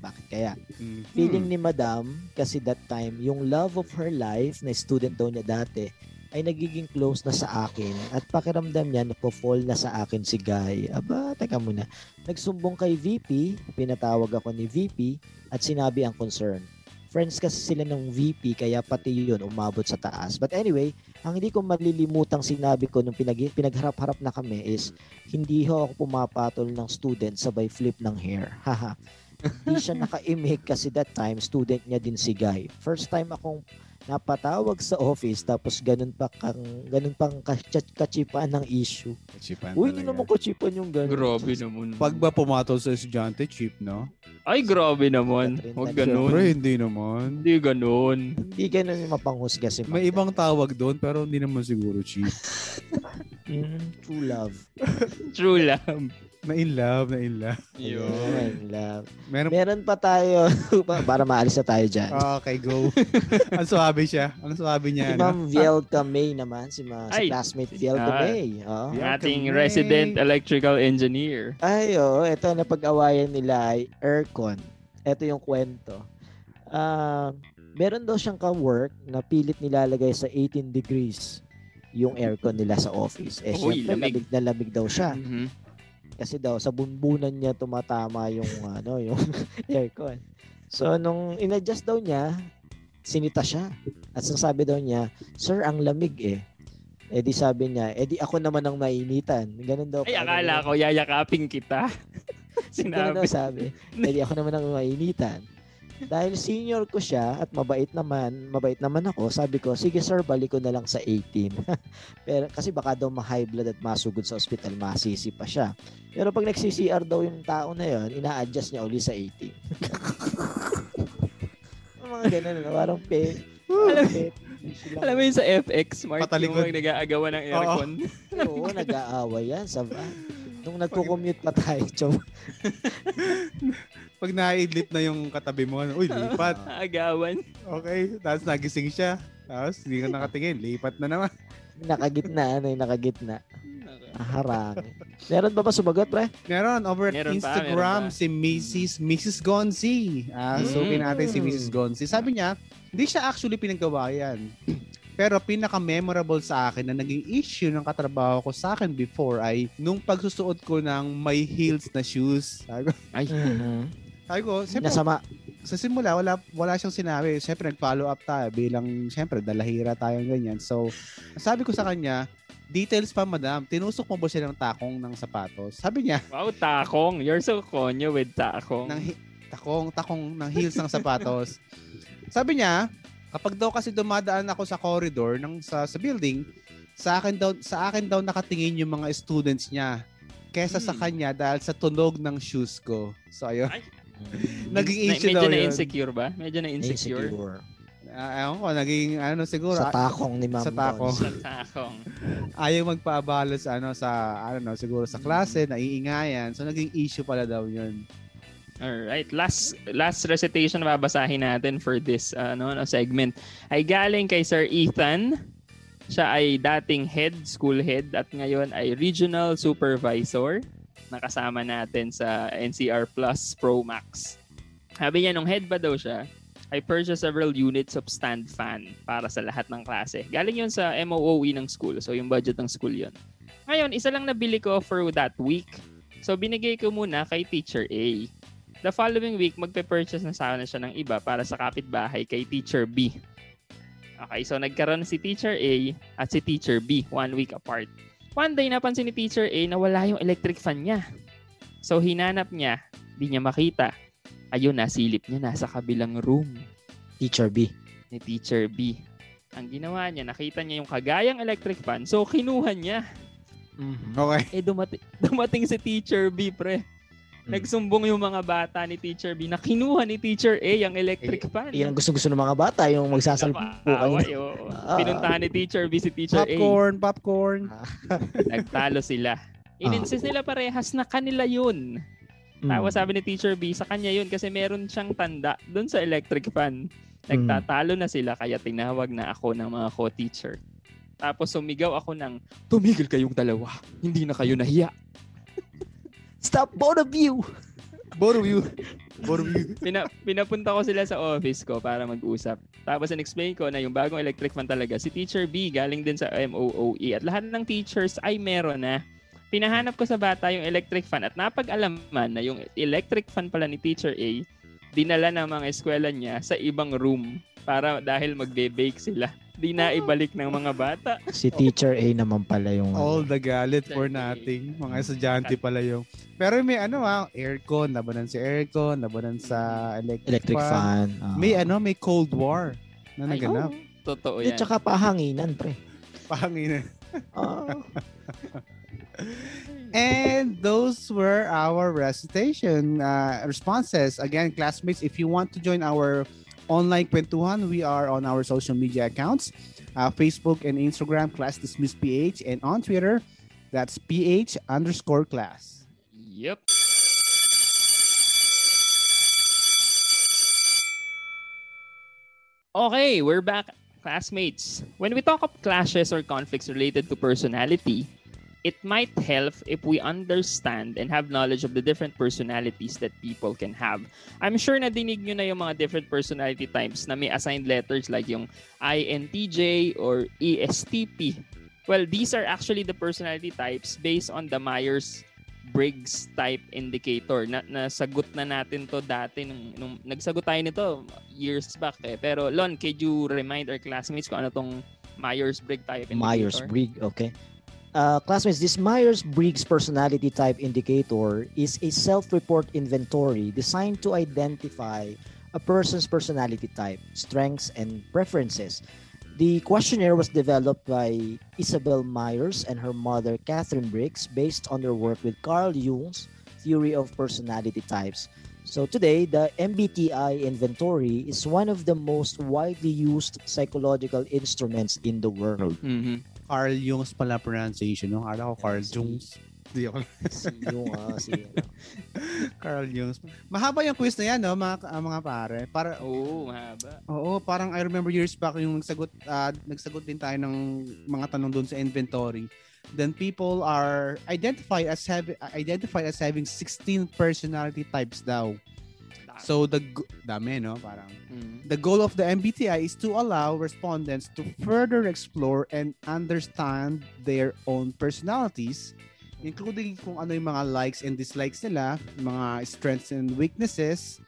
Bakit kaya? Mm. Feeling ni Madam kasi that time, yung love of her life na student daw niya dati ay nagiging close na sa akin at pakiramdam niya napo-fall na sa akin si Guy. Aba, teka muna. Nagsumbong kay VP, pinatawag ako ni VP at sinabi ang concern. Friends kasi sila ng VP kaya pati yun umabot sa taas. But anyway, ang hindi ko malilimutang sinabi ko nung pinag pinagharap-harap na kami is hindi ho ako pumapatol ng student sabay flip ng hair. (laughs) Haha. Hindi siya nakaimik kasi that time student niya din si Guy. First time akong napatawag sa office tapos ganun pa kang ganun pang kach- kachipan ng issue. Kachipan Uy, hindi naman kachipan yung ganun. Grabe naman. Pag ba pumatol sa estudyante, cheap, no? Ay, grabe naman. Huwag ganun. Siyempre, hindi naman. Hindi ganun. Hindi ganun yung mapanghusga si May ibang tawag doon, pero hindi naman siguro cheap. (laughs) Mm, true love. True love. Na in love, na in love. (laughs) Yun. Yun, love. Meron Meron pa tayo (laughs) para maalis na tayo dyan. Okay, go. (laughs) Ang suabe siya. Ang suabe Si niya. Ma'am? Vielka May naman, si, ma- si Ay, classmate si- Vielka ah, May. Oh. Ating kamay. resident electrical engineer. Ay, oo. ito na pag-awayan nila ay aircon. Ito yung kwento. Ah, meron daw siyang ka-work na pilit nilalagay sa 18 degrees yung aircon nila sa office. Eh, Uy, syempre, lamig. lamig na lamig daw siya. Mhm. Kasi daw, sa bunbunan niya tumatama yung, (laughs) ano, yung (laughs) aircon. So, nung in-adjust daw niya, sinita siya. At sinasabi daw niya, Sir, ang lamig eh. Eh di sabi niya, eh di ako naman ang mainitan. Ganun daw. Ay, akala ko yayakapin kita. (laughs) Ganun daw Sinabi. sabi. Eh di ako naman ang mainitan. Dahil senior ko siya at mabait naman, mabait naman ako, sabi ko, sige sir, balik ko na lang sa 18. (laughs) Pero kasi baka daw ma-high blood at masugod sa ospital, masisi pa siya. Pero pag nagsi-CR daw yung tao na yon, ina-adjust niya uli sa 18. (laughs) mga ganun, ano, parang pe. Alam, pe- alam mo yun sa FX, Mark, Patalikod. yung nag-aagawa ng aircon. (laughs) Oo, nag-aaway yan sa van. Nung nagko-commute pa tayo, (laughs) chum. Pag naidlip na yung katabi mo, ano, uy, lipat. (laughs) Agawan. Okay, tapos nagising siya. Tapos hindi ka nakatingin, lipat na naman. (laughs) Nakagitna, ano yung nakagitna. Harang. Meron ba ba sumagot, pre? Meron, over at Meron pa, Instagram, meron pa. si Mrs. Mrs. Gonzi. Ah, so, Mm. natin si Mrs. Gonzi. Sabi niya, hindi siya actually pinagawa yan. Pero pinaka-memorable sa akin na naging issue ng katrabaho ko sa akin before ay nung pagsusuot ko ng may heels na shoes. Sabi ko, Ay, sabi ko siyempre, Nasama. sa simula, wala, wala siyang sinabi. Siyempre, nag-follow up tayo bilang, siyempre, dalahira tayong ganyan. So, sabi ko sa kanya, details pa, madam. Tinusok mo ba siya ng takong ng sapatos? Sabi niya, wow, takong. You're so konyo with takong. ng takong, takong ng heels ng sapatos. Sabi niya, kapag daw kasi dumadaan ako sa corridor ng sa, sa building, sa akin daw sa akin daw nakatingin yung mga students niya kesa sa Hmm. kanya dahil sa tunog ng shoes ko. So ayun, Ay. (laughs) naging Na- issue medyo daw na yun. insecure ba? Medyo na insecure. Insecure. Ah, ewan ko, naging ano siguro. Sa ah, takong ni Ma'am Sa takong. Sa takong. (laughs) ayaw magpaabala sa ano sa know, siguro sa klase, naiingayan. So naging issue pala daw 'yun. Alright, last last recitation babasahin natin for this ano, no, segment ay galing kay Sir Ethan. Siya ay dating head, school head at ngayon ay regional supervisor. Nakasama natin sa NCR Plus Pro Max. Sabi niya, nung head ba daw siya, I purchased several units of stand fan para sa lahat ng klase. Galing yun sa MOOE ng school. So, yung budget ng school yun. Ngayon, isa lang nabili ko for that week. So, binigay ko muna kay Teacher A. The following week, magpe-purchase na sana siya ng iba para sa kapitbahay kay Teacher B. Okay, so nagkaroon si Teacher A at si Teacher B one week apart. One day, napansin ni Teacher A na wala yung electric fan niya. So, hinanap niya. Di niya makita. Ayun, nasilip niya. Nasa kabilang room Teacher B. ni Teacher B. Ang ginawa niya, nakita niya yung kagayang electric fan. So, kinuha niya. Okay. Eh, dumating, (laughs) dumating si Teacher B, pre. Nagsumbong yung mga bata ni Teacher B na kinuha ni Teacher A yung electric fan. Yan ang gusto-gusto ng mga bata, yung magsasalpukan. Ah. Pinuntahan ni Teacher B si Teacher A. Popcorn, popcorn. (laughs) Nagtalo sila. In-insist nila parehas na kanila yun. Mm. Tapos sabi ni Teacher B, sa kanya yun kasi meron siyang tanda doon sa electric fan. Nagtatalo na sila kaya tinawag na ako ng mga co-teacher. Tapos sumigaw ako ng, tumigil kayong dalawa. Hindi na kayo nahiya. Stop both of you! Both of you. Both of you. (laughs) Pina, pinapunta ko sila sa office ko para mag-usap. Tapos in-explain ko na yung bagong electric fan talaga, si Teacher B galing din sa MOOE E. at lahat ng teachers ay meron na. Pinahanap ko sa bata yung electric fan at napag-alaman na yung electric fan pala ni Teacher A, dinala ng mga eskwela niya sa ibang room para dahil magbe-bake sila. Di na ibalik ng mga bata. Si Teacher A naman pala yung... All the galit for nothing. Mga estudyante pala yung. Pero may ano ah, aircon, labanan si aircon, labanan sa electric, Electric fan. ah. May ano, may Cold War na Ay, naganap. Totoo At yan. saka pahanginan, pre. Pangina. (laughs) Ah. (laughs) And those were our recitation uh, responses. Again, classmates, if you want to join our online kwentuhan, we are on our social media accounts, uh, Facebook and Instagram, Class Dismiss PH, and on Twitter, that's PH underscore class. Yep. Okay, we're back, classmates. When we talk of clashes or conflicts related to personality, it might help if we understand and have knowledge of the different personalities that people can have. I'm sure na dinig nyo na yung mga different personality types na may assigned letters like yung INTJ or ESTP. Well, these are actually the personality types based on the Myers Briggs type indicator. Na nasagot na natin to dati nung, nung nagsagot tayo nito years back eh. Pero Lon, could you remind our classmates kung ano tong Myers-Briggs type indicator? Myers-Briggs, okay. Uh, classmates, this Myers-Briggs personality type indicator is a self-report inventory designed to identify a person's personality type, strengths, and preferences. The questionnaire was developed by Isabel Myers and her mother Catherine Briggs based on their work with Carl Jung's theory of personality types. So today, the MBTI inventory is one of the most widely used psychological instruments in the world. Mhm. Carl Jung's pala pronunciation, no? Akala ko Carl Jung's. Di ako. (laughs) Si Jung, ah, si (laughs) Carl Jung's. Mahaba yung quiz na yan, no, mga, ah, mga pare. Para, Oo, mahaba. Oo, parang I remember years back yung nagsagot ah, nagsagot din tayo ng mga tanong doon sa inventory. Then people are identified as having identified as having 16 personality types daw. So the dami no, parang Mm. the goal of the MBTI is to allow respondents to further explore and understand their own personalities including kung ano yung mga likes and dislikes nila, mga strengths and weaknesses,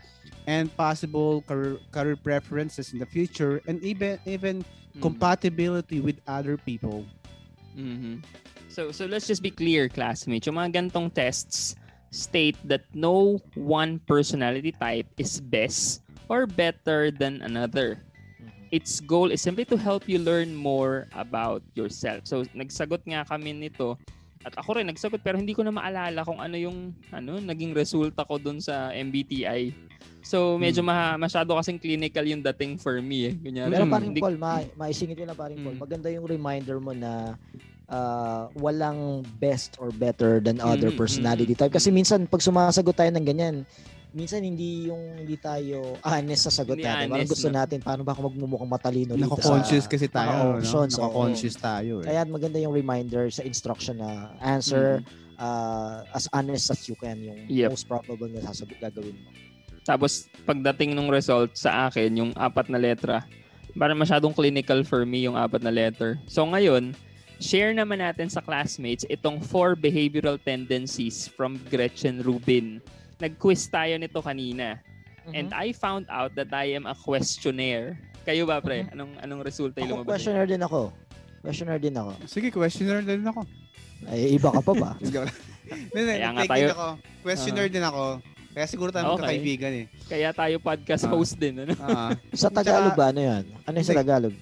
and possible career, career preferences in the future, and even even Mm. compatibility with other people. Mhm. So so let's just be clear classmates. Yung mga gantong tests state that no one personality type is best or better than another. Its goal is simply to help you learn more about yourself. So nagsagot nga kami nito at ako rin nagsagot pero hindi ko na maalala kung ano yung ano naging resulta ko dun sa MBTI. So medyo ma- masyado kasing clinical yung dating for me eh. Kunyari, Pero paring hindi- Paul, ma maisingit ko na paring Paul. Maganda yung reminder mo na ah, walang best or better than other Mm, personality type. Kasi minsan pag sumasagot tayo ng ganyan, minsan hindi yung hindi tayo honest sa sagot Hindi natin. Parang gusto no? natin paano ba ako magmumukhang matalino dito Nako-conscious sa kasi tayo, mga no? Nako-conscious tayo eh. Kaya maganda yung reminder sa instruction na answer Mm. ah, as honest as you can yung Yep. most probable na sasagot gagawin mo. Tapos pagdating ng result sa akin, yung apat na letra, parang masyadong clinical for me yung apat na letter. So ngayon, share naman natin sa classmates itong four behavioral tendencies from Gretchen Rubin. Nag-quiz tayo nito kanina. And I found out that I am a questionnaire. Kayo ba, pre? Anong anong resulta yung lumabas? questioner din ako. Questioner din ako. Sige, questioner din ako. Ay, iba ka pa ba? (laughs) (laughs) Kaya nga tayo- din ako. Questioner din ako. Kaya siguro tayo Okay. magkakaibigan eh. Kaya tayo podcast Ah. host din, ano? Ah, Sa Tagalog ba? Ano yan? Ano yung sa. Tagalog?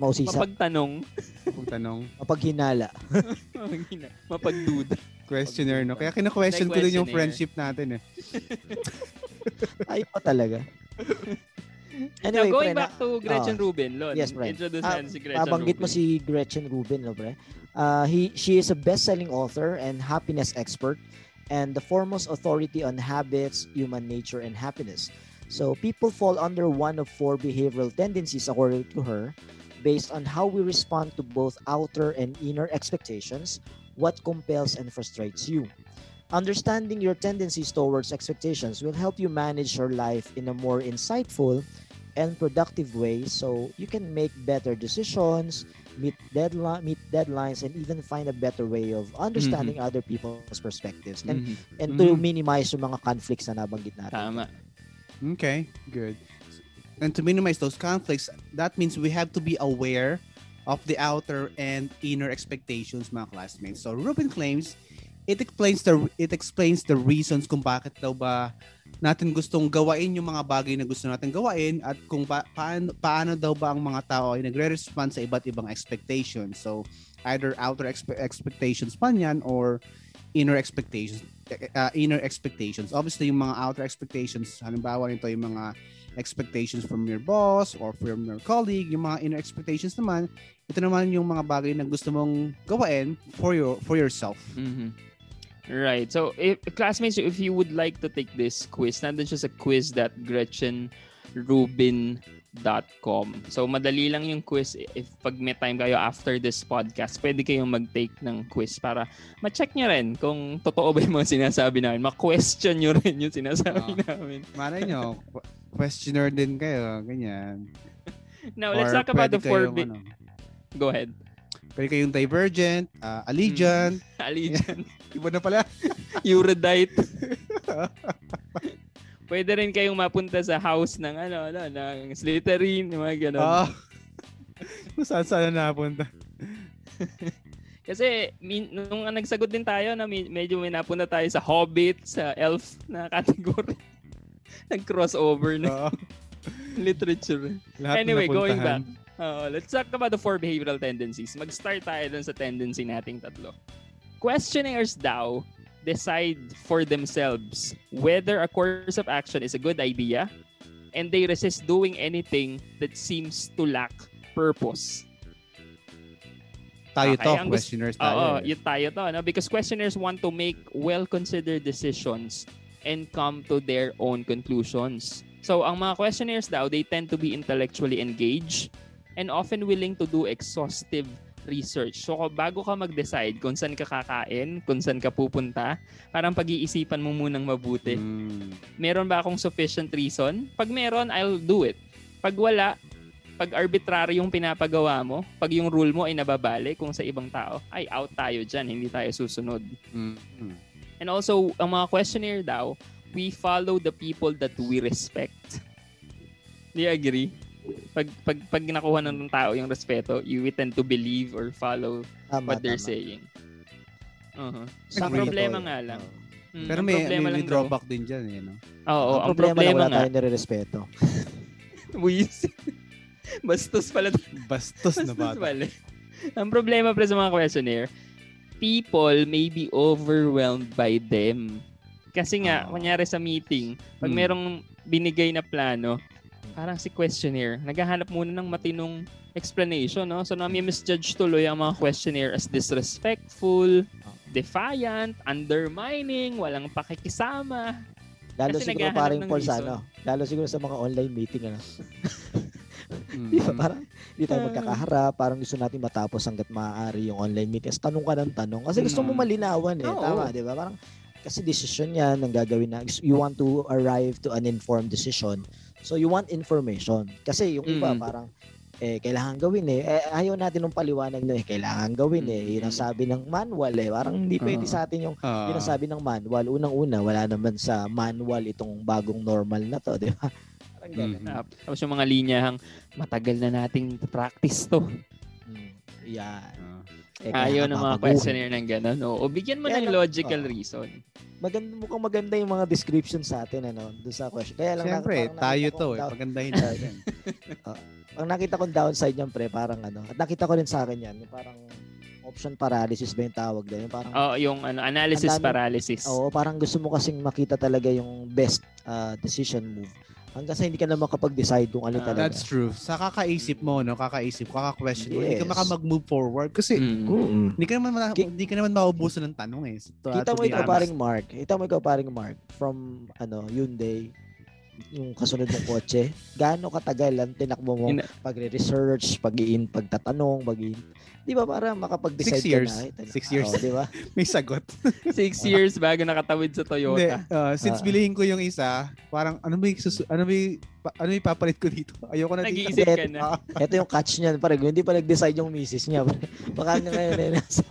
Mausisa? Mapagtanong, kung tanong. Mapaghinala. (laughs) mapagduda. Questioner, no? Kaya kina-question ko din yung friendship natin eh. (laughs) Ay pa talaga. Now, Anyway, going pre, back to Gretchen Ah. Rubin, Lon. Yes, pre. Introduce natin si Gretchen Nabanggit Rubin. mo si Gretchen Rubin, no, pre? Uh, he, she is a best-selling author and happiness expert and the foremost authority on habits, human nature, and happiness. So people fall under one of four behavioral tendencies according to her based on how we respond to both outer and inner expectations, what compels and frustrates you. Understanding your tendencies towards expectations will help you manage your life in a more insightful and productive way so you can make better decisions, meet deadline meet deadlines and even find a better way of understanding other people's perspectives and Mhm. and to Mhm. minimize yung mga conflicts na nabanggit natin. Tama. Okay, good. And to minimize those conflicts, that means we have to be aware of the outer and inner expectations, mga classmates. So Ruben claims it explains the it explains the reasons kung bakit daw ba natin gustong gawain yung mga bagay na gusto natin gawain at kung pa- paano, paano daw ba ang mga tao ay nagre-respond sa iba't ibang expectations. So either outer expe- expectations man yan or inner expectations uh, inner expectations. Obviously, yung mga outer expectations, halimbawa nito yung mga expectations from your boss or from your colleague, yung mga inner expectations naman, ito naman yung mga bagay na gusto mong gawain for your for yourself. Mhm. Right. So, if classmates, if you would like to take this quiz, nandun siya sa quiz.gretchenrubin.com. So, madali lang yung quiz. If pag may time kayo after this podcast, pwede kayong mag-take ng quiz para ma-check nyo rin kung totoo ba yung mga sinasabi namin. Ma-question nyo rin yung sinasabi Oo. namin. Malay nyo, questioner din kayo, ganyan. (laughs) Now, let's Or talk about the four... kayong, ano, Go ahead. pwede kayong divergent, uh, allegiant, (laughs) Allegiant. (laughs) iba na pala. Eurodite. Pwede rin kayong mapunta sa house ng ano, ano ng Slytherin, yung mga ganun. Kung saan saan na napunta. Kasi min, nung nagsagot din tayo na med- medyo may napunta tayo sa Hobbit, sa Elf na category. Nag-crossover na (laughs) literature. Lahat anyway, na going napuntahan. back. Uh, let's talk about the four behavioral tendencies. Mag-start tayo dun sa tendency nating tatlo. Questionnaires daw decide for themselves whether a course of action is a good idea and they resist doing anything that seems to lack purpose. Tayo Okay, to, gusto- questioners Oo, tayo. eh. yun tayo to. No? Because questionnaires want to make well-considered decisions and come to their own conclusions. So, ang mga questionnaires daw, they tend to be intellectually engaged and often willing to do exhaustive research. So, bago ka mag-decide kung saan ka kakain, kung saan ka pupunta, parang pag-iisipan mo munang mabuti. Mm. Meron ba akong sufficient reason? Pag meron, I'll do it. Pag wala, pag arbitrary yung pinapagawa mo, pag yung rule mo ay nababali kung sa ibang tao, ay out tayo dyan, hindi tayo susunod. Mm. And also, ang mga questionnaire daw, we follow the people that we respect. Do you agree? Pag, pag, pag nakuha ng tao yung respeto, you we tend to believe or follow Tama, what they're tama. saying. Uh-huh. Sa problema ito, nga eh. lang. Mm, Pero may, problema may, may lang daw- drawback din dyan. Eh, no? Oo, ang, ang problema, problema, na wala nga. tayo nire-respeto. (laughs) (laughs) Bastos pala. Bastos na Bastos bata. pala. Ang problema pre sa mga questionnaire, people may be overwhelmed by them. Kasi nga, Ah. kunyari sa meeting, pag Hmm. merong binigay na plano, parang si questionnaire, naghahanap muna ng matinong explanation, no? So, nami-misjudge tuloy ang mga questionnaire as disrespectful, defiant, undermining, walang pakikisama. Lalo Kasi siguro paring ng Paul sa ano. Lalo siguro sa mga online meeting ano. (laughs) Mm. (laughs) Di ba? Parang di tayo Ah. magkakaharap. Parang gusto natin matapos hanggat maaari yung online meeting. Tapos tanong ka ng tanong. Kasi gusto mo Mm. malinawan eh. Oo. Tama, di ba? Parang kasi decision yan ang gagawin na you want to arrive to an informed decision. So you want information. Kasi yung iba Mm. parang eh kailangan gawin eh. eh ayaw natin ng paliwanag na eh kailangan gawin eh. Mm. Yun ang sabi ng manual eh. Parang hindi pwede Oo. sa atin yung Ah. yun ang sabi ng manual. Unang-una, wala naman sa manual itong bagong normal na to, di ba? Ganun. Tap- Tapos yung mga linyahang matagal na nating practice to. Mm. Yan. Eh, Ayaw ng mga napapaguhin. questionnaire ng gano'n. O, bigyan mo Kaya ng lang- logical oo. reason. Maganda, mukhang maganda yung mga description sa atin, ano, doon sa question. Kaya lang, Siyempre, parang tayo nakita to eh. down- Pagandahin natin. Ang nakita kong downside niyan, pre, parang ano, at nakita ko rin sa akin yan, yung parang option paralysis ba yung tawag doon? Yung parang, Oh, yung ano, analysis daming- paralysis. oo, parang gusto mo kasing makita talaga yung best ah, decision move. Hanggang sa hindi ka na makapag-decide kung ano Ah, talaga. That's true. Sa kakaisip mo, no? Kakaisip, kaka-question mo. Hindi ka Yes. maka-mag-move forward. Kasi, Mm. Hindi ka naman, ma- hindi ka naman maubusan ng tanong eh. To- Kita to mo ikaw honest. paring Mark. Kita mo ikaw paring Mark from ano Hyundai yung kasunod mong kotse. Gaano katagal ang tinakbo mo pagre-research, pag-iin, pagtatanong, pag Di ba para makapag-decide Six years. ka na? Ito na. Six years. Oo, di ba? (laughs) May sagot. (laughs) Six years bago nakatawid sa Hindi, Toyota. uh, since Ah. bilihin ko yung isa, parang ano ba yung, susu- ano ba yung, pa- ano yung ipapalit ko dito? (laughs) Ayoko na dito. Nag-iisip ka na. Ito yung catch niya. Parang hindi pa nag-decide yung misis niya. Baka nga ngayon eh, nasa,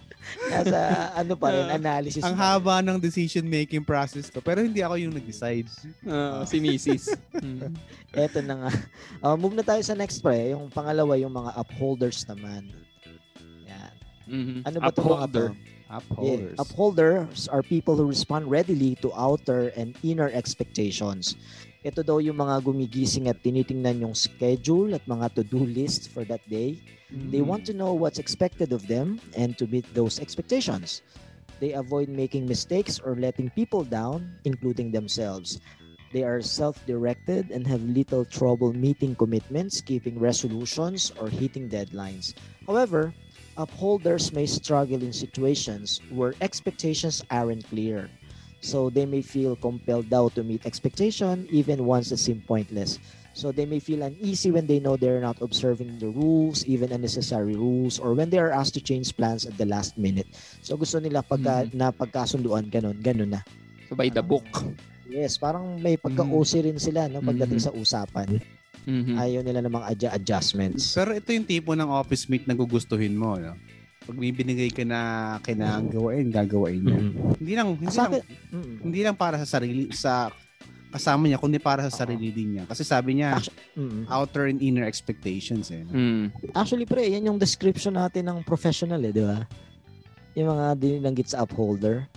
nasa ano pa rin, Ah, analysis. ang pa rin. haba ng decision making process ko. Pero hindi ako yung nag-decide. Ah, si Mrs. (laughs) Mm. Eto na nga. Uh, move na tayo sa next pre. Yung pangalawa, yung mga upholders naman. Yan. Mhm. Ano ba itong mga to? Upholder. Upholders. Yeah. Upholders are people who respond readily to outer and inner expectations. Ito daw yung mga gumigising at tinitingnan yung schedule at mga to-do list for that day. They want to know what's expected of them and to meet those expectations. They avoid making mistakes or letting people down, including themselves. They are self-directed and have little trouble meeting commitments, keeping resolutions, or hitting deadlines. However, upholders may struggle in situations where expectations aren't clear. So they may feel compelled daw to meet expectation even once it seem pointless. So they may feel uneasy when they know they're not observing the rules, even unnecessary rules, or when they are asked to change plans at the last minute. So gusto nila pagka na pagkasunduan ganun, ganun na. So by the book. Yes, parang may pagka-OC rin sila no pagdating sa usapan. Mhm. Ayaw nila namang adjustments. Pero ito yung tipo ng office mate na gugustuhin mo. No? Pag may binigay ka na kailangan gawain, gagawain niya. Hindi lang, hindi Sa lang, akin, mm. hindi lang para sa sarili, sa kasama niya, kundi para sa sarili din niya. Kasi sabi niya, Mm. outer and inner expectations eh. Mm. Actually, pre, yan yung description natin ng professional eh, di ba? Yung mga dinanggit sa upholder.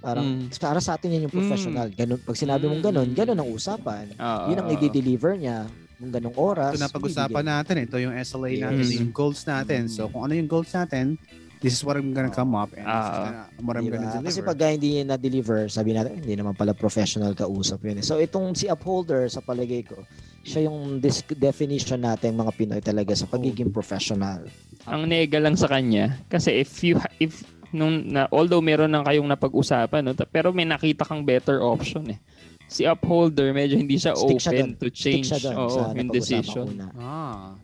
Parang, Mm. para sa atin yan yung professional. Ganun, pag sinabi mong ganun, ganun ang usapan. Oo. Yun ang i-deliver niya ng ganong oras. Ito na pag-usapan natin, ito yung SLA Yes. natin, yung goals natin. So kung ano yung goals natin, this is what I'm gonna come up and this is Ah. gonna, what I'm Diba? gonna deliver. Kasi pag hindi niya na-deliver, sabi natin, hindi naman pala professional kausap yun. eh. So itong si upholder, sa palagay ko, siya yung dis- definition natin mga Pinoy talaga sa pagiging professional. Ang nega lang sa kanya kasi if you ha- if nung na although meron nang kayong napag-usapan no, ta- pero may nakita kang better option eh. Si upholder medyo hindi siya Stick siya open dun. to Stick change siya dun oo, sa yung decision. una. Ah.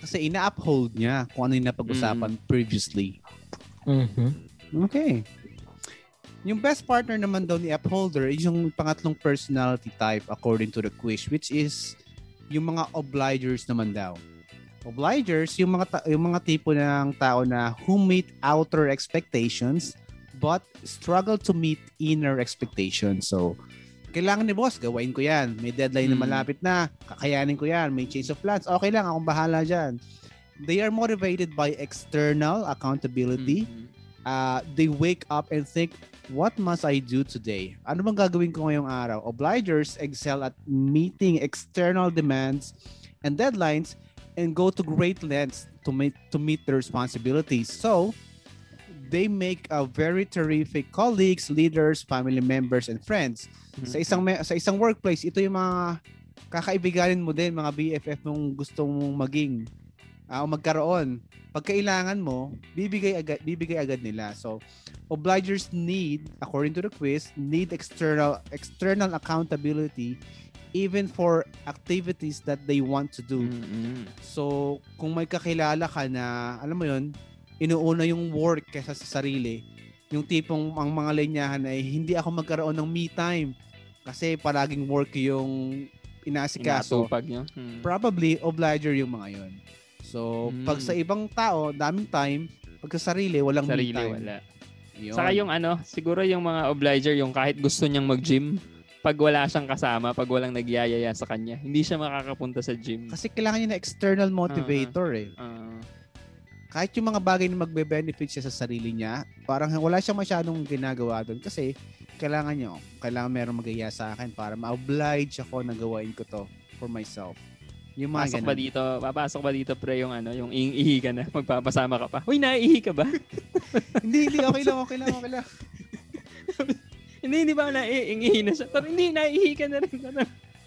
Kasi ina-uphold niya kung ano yung napag-usapan previously. Mhm. Okay. Yung best partner naman daw ni upholder is yung pangatlong personality type according to the quiz which is yung mga obligers naman daw. Obligers, yung mga ta- yung mga tipo ng tao na who meet outer expectations but struggle to meet inner expectations. So, kailangan ni boss, gawain ko yan. May deadline na Mm. malapit na, kakayanin ko yan. May change of plans, okay lang, akong bahala dyan. They are motivated by external accountability. Mhm. Uh, they wake up and think, what must I do today? Ano bang gagawin ko ngayong araw? Obligers excel at meeting external demands and deadlines and go to great lengths to meet to meet their responsibilities. So, they make a very terrific colleagues, leaders, family members, and friends. Sa isang sa isang workplace, ito yung mga kakaibiganin mo din, mga BFF mong gusto mong maging ah, o magkaroon. Pag kailangan mo, bibigay agad bibigay agad nila. So, obligers need according to the quiz, need external external accountability even for activities that they want to do. Mhm. So, kung may kakilala ka na, alam mo yon inuuna yung work kaysa sa sarili, yung tipong ang mga linyahan ay hindi ako magkaroon ng me time kasi palaging work yung inasikaso. Inatupag. Hmm. Probably, obliger yung mga yon. So, Mm. pag sa ibang tao, daming time, pag sa sarili, walang Sarili me time. wala. Yun. Saka yung ano, siguro yung mga obliger, yung kahit gusto niyang mag-gym, pag wala siyang kasama, pag walang nagyayaya sa kanya, hindi siya makakapunta sa gym. Kasi kailangan niya na external motivator eh. Ah, Kahit yung mga bagay na magbe-benefit siya sa sarili niya, parang wala siyang masyadong ginagawa doon kasi kailangan niya, kailangan meron magaya sa akin para ma-oblige ako na gawain ko to for myself. Yung mga pasok ganun. ba dito? Papasok ba dito pre yung ano, yung ihi ka na, (laughs) magpapasama ka pa. Uy, naiihi ka ba? (laughs) hindi, hindi, okay lang, okay lang, okay lang. (laughs) hindi, hindi ba naiihi na siya? Pero hindi, naiihi ka na rin.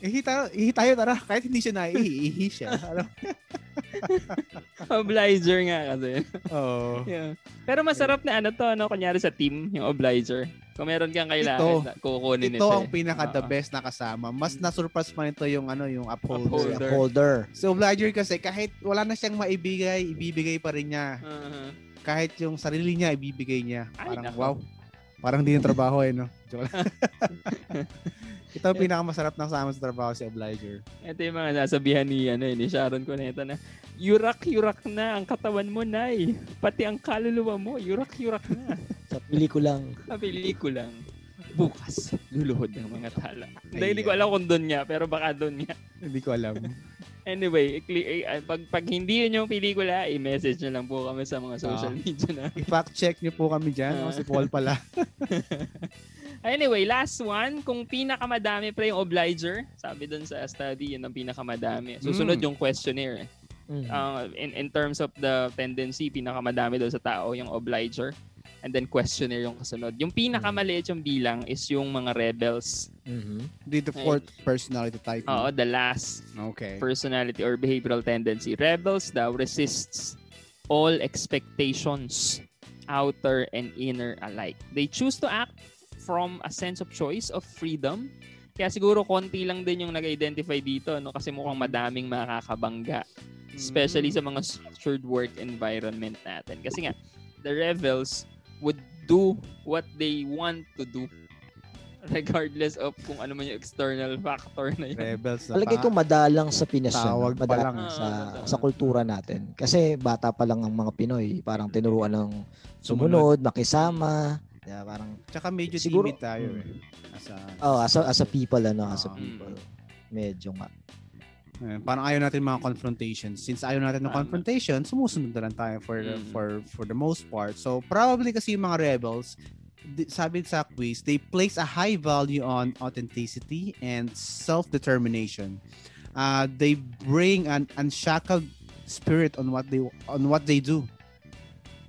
Ihi tayo, ihi tayo tara. Kahit hindi siya naihi, ihi siya. (laughs) Ano? Obliger nga kasi. Oo. Yeah. Pero masarap na ano to, ano, kunyari sa team, yung obliger. Kung meron kang kailangan, Ito, kukunin ito ito. ang eh. pinaka the best na kasama. Mas na-surprise pa nito yung ano, yung upholder. Upholder. Holder. So, obliger kasi kahit wala na siyang maibigay, ibibigay pa rin niya. Uh-huh. Kahit yung sarili niya, ibibigay niya. Ay, Parang, nako. wow. Parang di yung trabaho eh, no? (laughs) Ito ang pinakamasarap na kasama sa trabaho si Obliger. Ito yung mga nasabihan ni, ano, eh, ni Sharon Cuneta na, yurak-yurak na ang katawan mo, Nay. Pati ang kaluluwa mo, yurak-yurak na. (laughs) Sa pelikulang Sa pelikulang bukas, luluhod ng mga tala. Hindi, hindi ko alam kung doon niya, pero baka doon niya. (laughs) Hindi ko alam. (laughs) Anyway, eh, ah, pag, pag hindi yun yung pelikula, i-message nyo lang po kami sa mga social Ah. media na. I-fact check niyo po kami dyan. O si Paul pala. Anyway, last one, kung pinakamadami pre yung obliger, sabi dun sa study, yun ang pinakamadami. Susunod Mm. yung questionnaire. Mm. Uh, in, in terms of the tendency, pinakamadami doon sa tao yung obliger. And then questionnaire yung kasunod. Yung pinakamaliit yung bilang is yung mga rebels. Mhm. Di the fourth personality type. Oo, the last Okay. personality or behavioral tendency. Rebels daw resists all expectations, outer and inner alike. They choose to act from a sense of choice, of freedom. Kaya siguro konti lang din yung nag-identify dito no kasi mukhang madaming makakabangga. Especially sa mga structured work environment natin. Kasi nga, the rebels would do what they want to do regardless of kung ano man yung external factor na yun. Rebels na Palagay pa. ko madalang sa Pinas yun. Tawag pa Madalang lang. sa, Ah, sa kultura natin. Kasi bata pa lang ang mga Pinoy. Parang tinuruan ng sumunod, makisama. Yeah, parang, Tsaka medyo Siguro- timid tayo Mm. eh. As a, oh, as a, as a people, ano, as a Ah. people. Medyo nga. eh, parang ayaw natin mga confrontations. Since ayaw natin ng confrontation, sumusunod na lang tayo for Mm. for for the most part. So probably kasi yung mga rebels, di- sabi sa quiz, they place a high value on authenticity and self-determination. Uh, they bring an unshackled spirit on what they on what they do.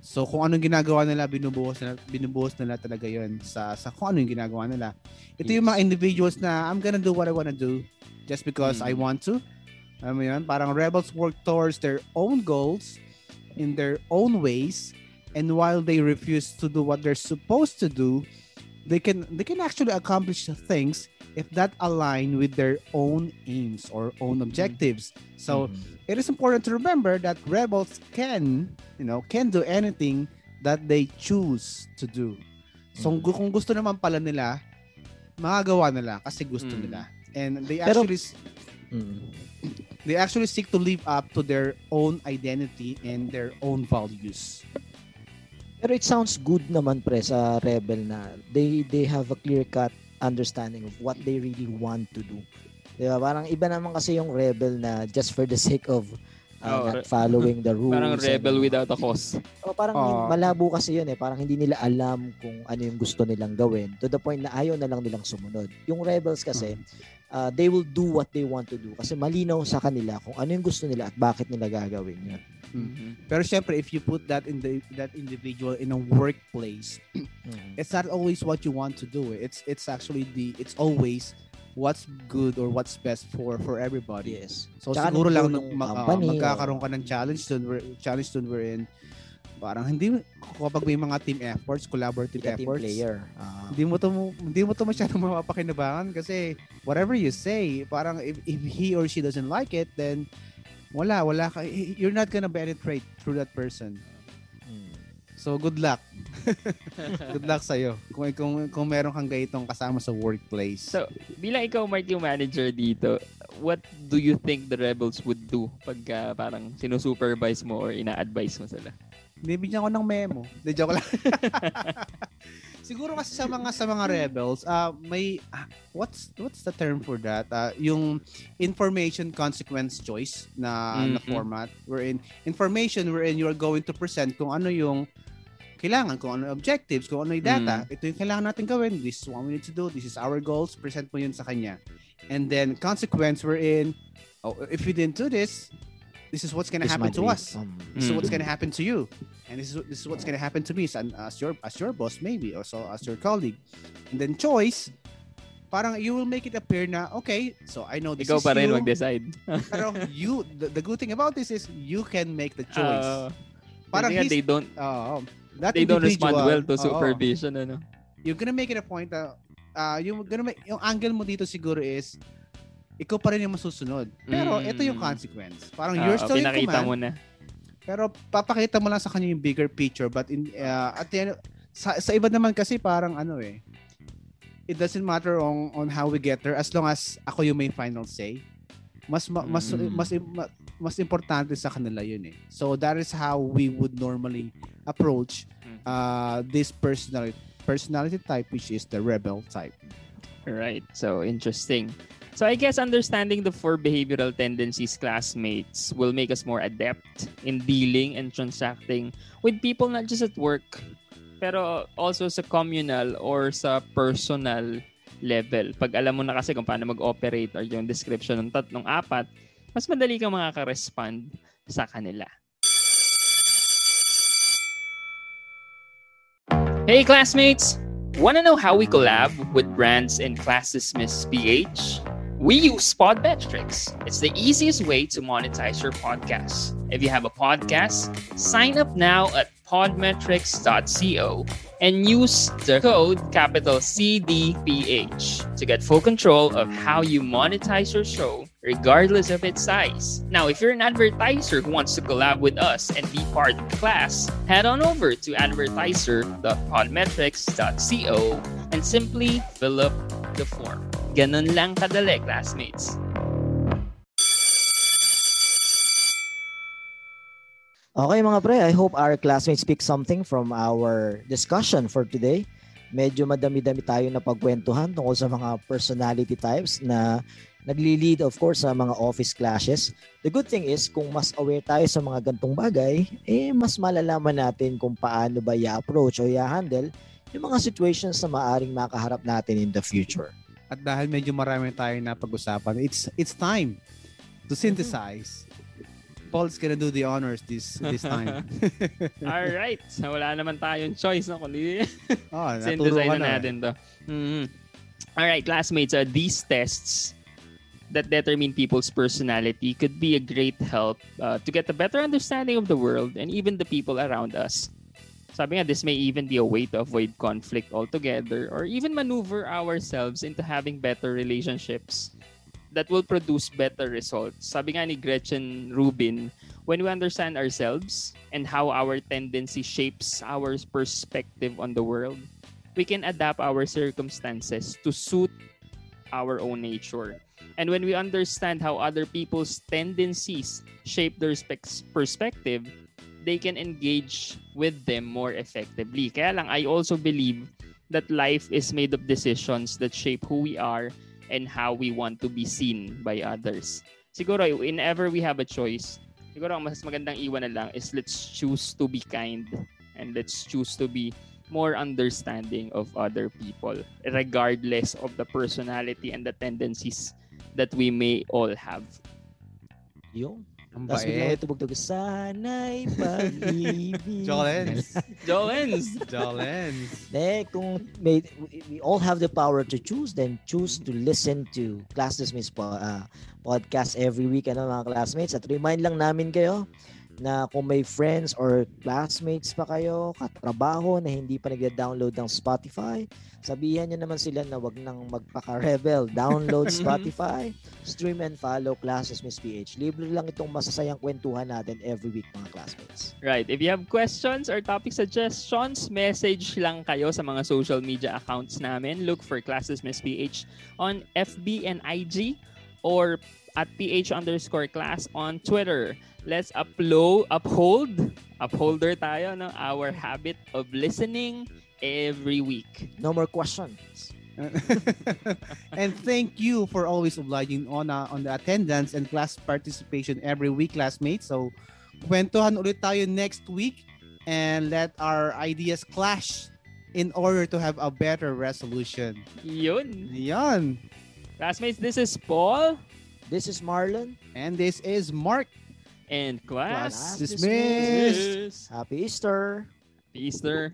So kung anong ginagawa nila, binubuhos nila, binubuhos nila talaga 'yon sa sa kung ano yung ginagawa nila. Ito yung mga individuals na I'm gonna do what I wanna do just because I Mm. want to. Alam mo yun? Parang rebels work towards their own goals in their own ways and while they refuse to do what they're supposed to do, they can they can actually accomplish things if that align with their own aims or own objectives. So Mhm. it is important to remember that rebels can, you know, can do anything that they choose to do. So Mhm. kung gusto naman pala nila, magagawa nila kasi gusto Mm. nila. And they actually Mm. they actually seek to live up to their own identity and their own values. Pero it sounds good naman pre sa rebel na they they have a clear cut understanding of what they really want to do. 'Di ba? Parang iba naman kasi yung rebel na just for the sake of uh, Oh, not following the (laughs) rules. Parang rebel and- without a cause. Oh, parang Ah. malabo kasi yun eh. Parang hindi nila alam kung ano yung gusto nilang gawin to the point na ayaw na lang nilang sumunod. Yung rebels kasi, uh, they will do what they want to do kasi malinaw sa kanila kung ano yung gusto nila at bakit nila gagawin yun. Mhm. Pero syempre, if you put that in the that individual in a workplace, (clears throat) Mhm. it's not always what you want to do. It's it's actually the it's always what's good or what's best for for everybody. Yes. So Tsaka siguro lang nung mag, ah, company, magkakaroon ka ng challenge dun, challenge dun wherein parang hindi kapag may mga team efforts, collaborative Ka team efforts, player. Ah. hindi mo to hindi mo to masyadong (laughs) mapapakinabangan kasi whatever you say, parang if, if he or she doesn't like it, then wala, wala ka, you're not gonna penetrate through that person. Mm. So good luck. (laughs) good luck sa Kung kung kung meron kang ganitong kasama sa workplace. So, bilang ikaw, Mark, yung manager dito, what do you think the rebels would do pag ah, parang sinusupervise mo or ina-advise mo sila? Bibigyan ko ng memo. Hindi, joke lang. (laughs) Siguro kasi sa mga sa mga rebels, uh, may ah, what's what's the term for that? Uh, yung information consequence choice na na Mhm. format wherein information wherein you are going to present kung ano yung kailangan, kung ano yung objectives, kung ano yung data. Ito yung kailangan natin gawin. This is what we need to do. This is our goals. Present mo yun sa kanya. And then consequence wherein oh, if you didn't do this, this is what's gonna This happen to be, us. um, This is what's Mm. gonna happen to you, and this is this is what's gonna happen to me as, as your as your boss maybe, or so as your colleague. And then choice, parang you will make it appear na okay, so I know this Ikaw is pa rin you. mag-decide. (laughs) pero you, the, the good thing about this is you can make the choice. Uh, parang his- they don't Oo. that they don't respond well to supervision ano. You're gonna make it a point that uh, yung gonna make, yung angle mo dito siguro is ikaw pa rin yung masusunod. Pero Mm. ito yung consequence. Parang Ah, you're still in command. mo na. Pero papakita mo lang sa kanya yung bigger picture but in uh, at the end, sa, sa iba naman kasi parang ano eh it doesn't matter on on how we get there as long as ako yung may final say. Mas ma- mas Mm. mas ma- mas importante sa kanila yun eh. So that is how we would normally approach uh this personality personality type which is the rebel type. Right. So interesting. So I guess understanding the four behavioral tendencies classmates will make us more adept in dealing and transacting with people not just at work pero also sa communal or sa personal level. Pag alam mo na kasi kung paano mag-operate or yung description ng tatlong apat, mas madali kang makaka-respond sa kanila. Hey classmates! Want to know how we collab with brands in Class Dismiss PH? We use Podmetrics. It's the easiest way to monetize your podcast. If you have a podcast, sign up now at podmetrics.co and use the code capital CDPH to get full control of how you monetize your show regardless of its size. Now, if you're an advertiser who wants to collab with us and be part of the class, head on over to advertiser.podmetrics.co and simply fill up the form. Ganun lang kadali, classmates. Okay mga pre, I hope our classmates pick something from our discussion for today. Medyo madami-dami tayo na pagkwentuhan tungkol sa mga personality types na nagli-lead of course sa mga office clashes. The good thing is kung mas aware tayo sa mga gantong bagay, eh mas malalaman natin kung paano ba i-approach o i-handle yung mga situations na maaring makaharap natin in the future. At dahil medyo marami tayo na pag-usapan, it's it's time to synthesize. Paul's gonna do the honors this this time. (laughs) All right. So wala naman tayong choice no kundi (laughs) oh, synthesize na na. natin to. Mhm. All right, classmates, uh, these tests that determine people's personality could be a great help uh, to get a better understanding of the world and even the people around us. Sabi nga, this may even be a way to avoid conflict altogether or even maneuver ourselves into having better relationships that will produce better results. Sabi nga ni Gretchen Rubin, when we understand ourselves and how our tendency shapes our perspective on the world, we can adapt our circumstances to suit our own nature. And when we understand how other people's tendencies shape their spec- perspective, they can engage with them more effectively. Kaya lang, I also believe that life is made of decisions that shape who we are and how we want to be seen by others. Siguro, whenever we have a choice, siguro ang mas magandang iwan na lang is let's choose to be kind and let's choose to be more understanding of other people regardless of the personality and the tendencies that we may all have. Yung Ang Tapos may bait. tubog-tubog, sana'y pag-ibig. (laughs) Jolens. Jolens! (laughs) Jolens. Eh, kung may, we all have the power to choose, then choose to listen to Class Dismiss po, ah, podcast every week, ano mga classmates. At remind lang namin kayo na kung may friends or classmates pa kayo, katrabaho na hindi pa nagda-download ng Spotify, sabihan nyo naman sila na wag nang magpaka-rebel. (laughs) Download Spotify, stream and follow Class Dismiss PH. Libre lang itong masasayang kwentuhan natin every week mga classmates. Right. If you have questions or topic suggestions, message lang kayo sa mga social media accounts namin. Look for Classes Miss PH on FB and IG or at PH underscore class on Twitter. Let's upload, uphold, upholder tayo ng our habit of listening every week. No more questions. (laughs) and thank you for always obliging on uh, on the attendance and class participation every week, classmates. So, kwentuhan ulit tayo next week and let our ideas clash in order to have a better resolution. Yun. Yan. Classmates, this is Paul. This is Marlon. And this is Mark. And class, Class dismissed. Happy Easter. Easter.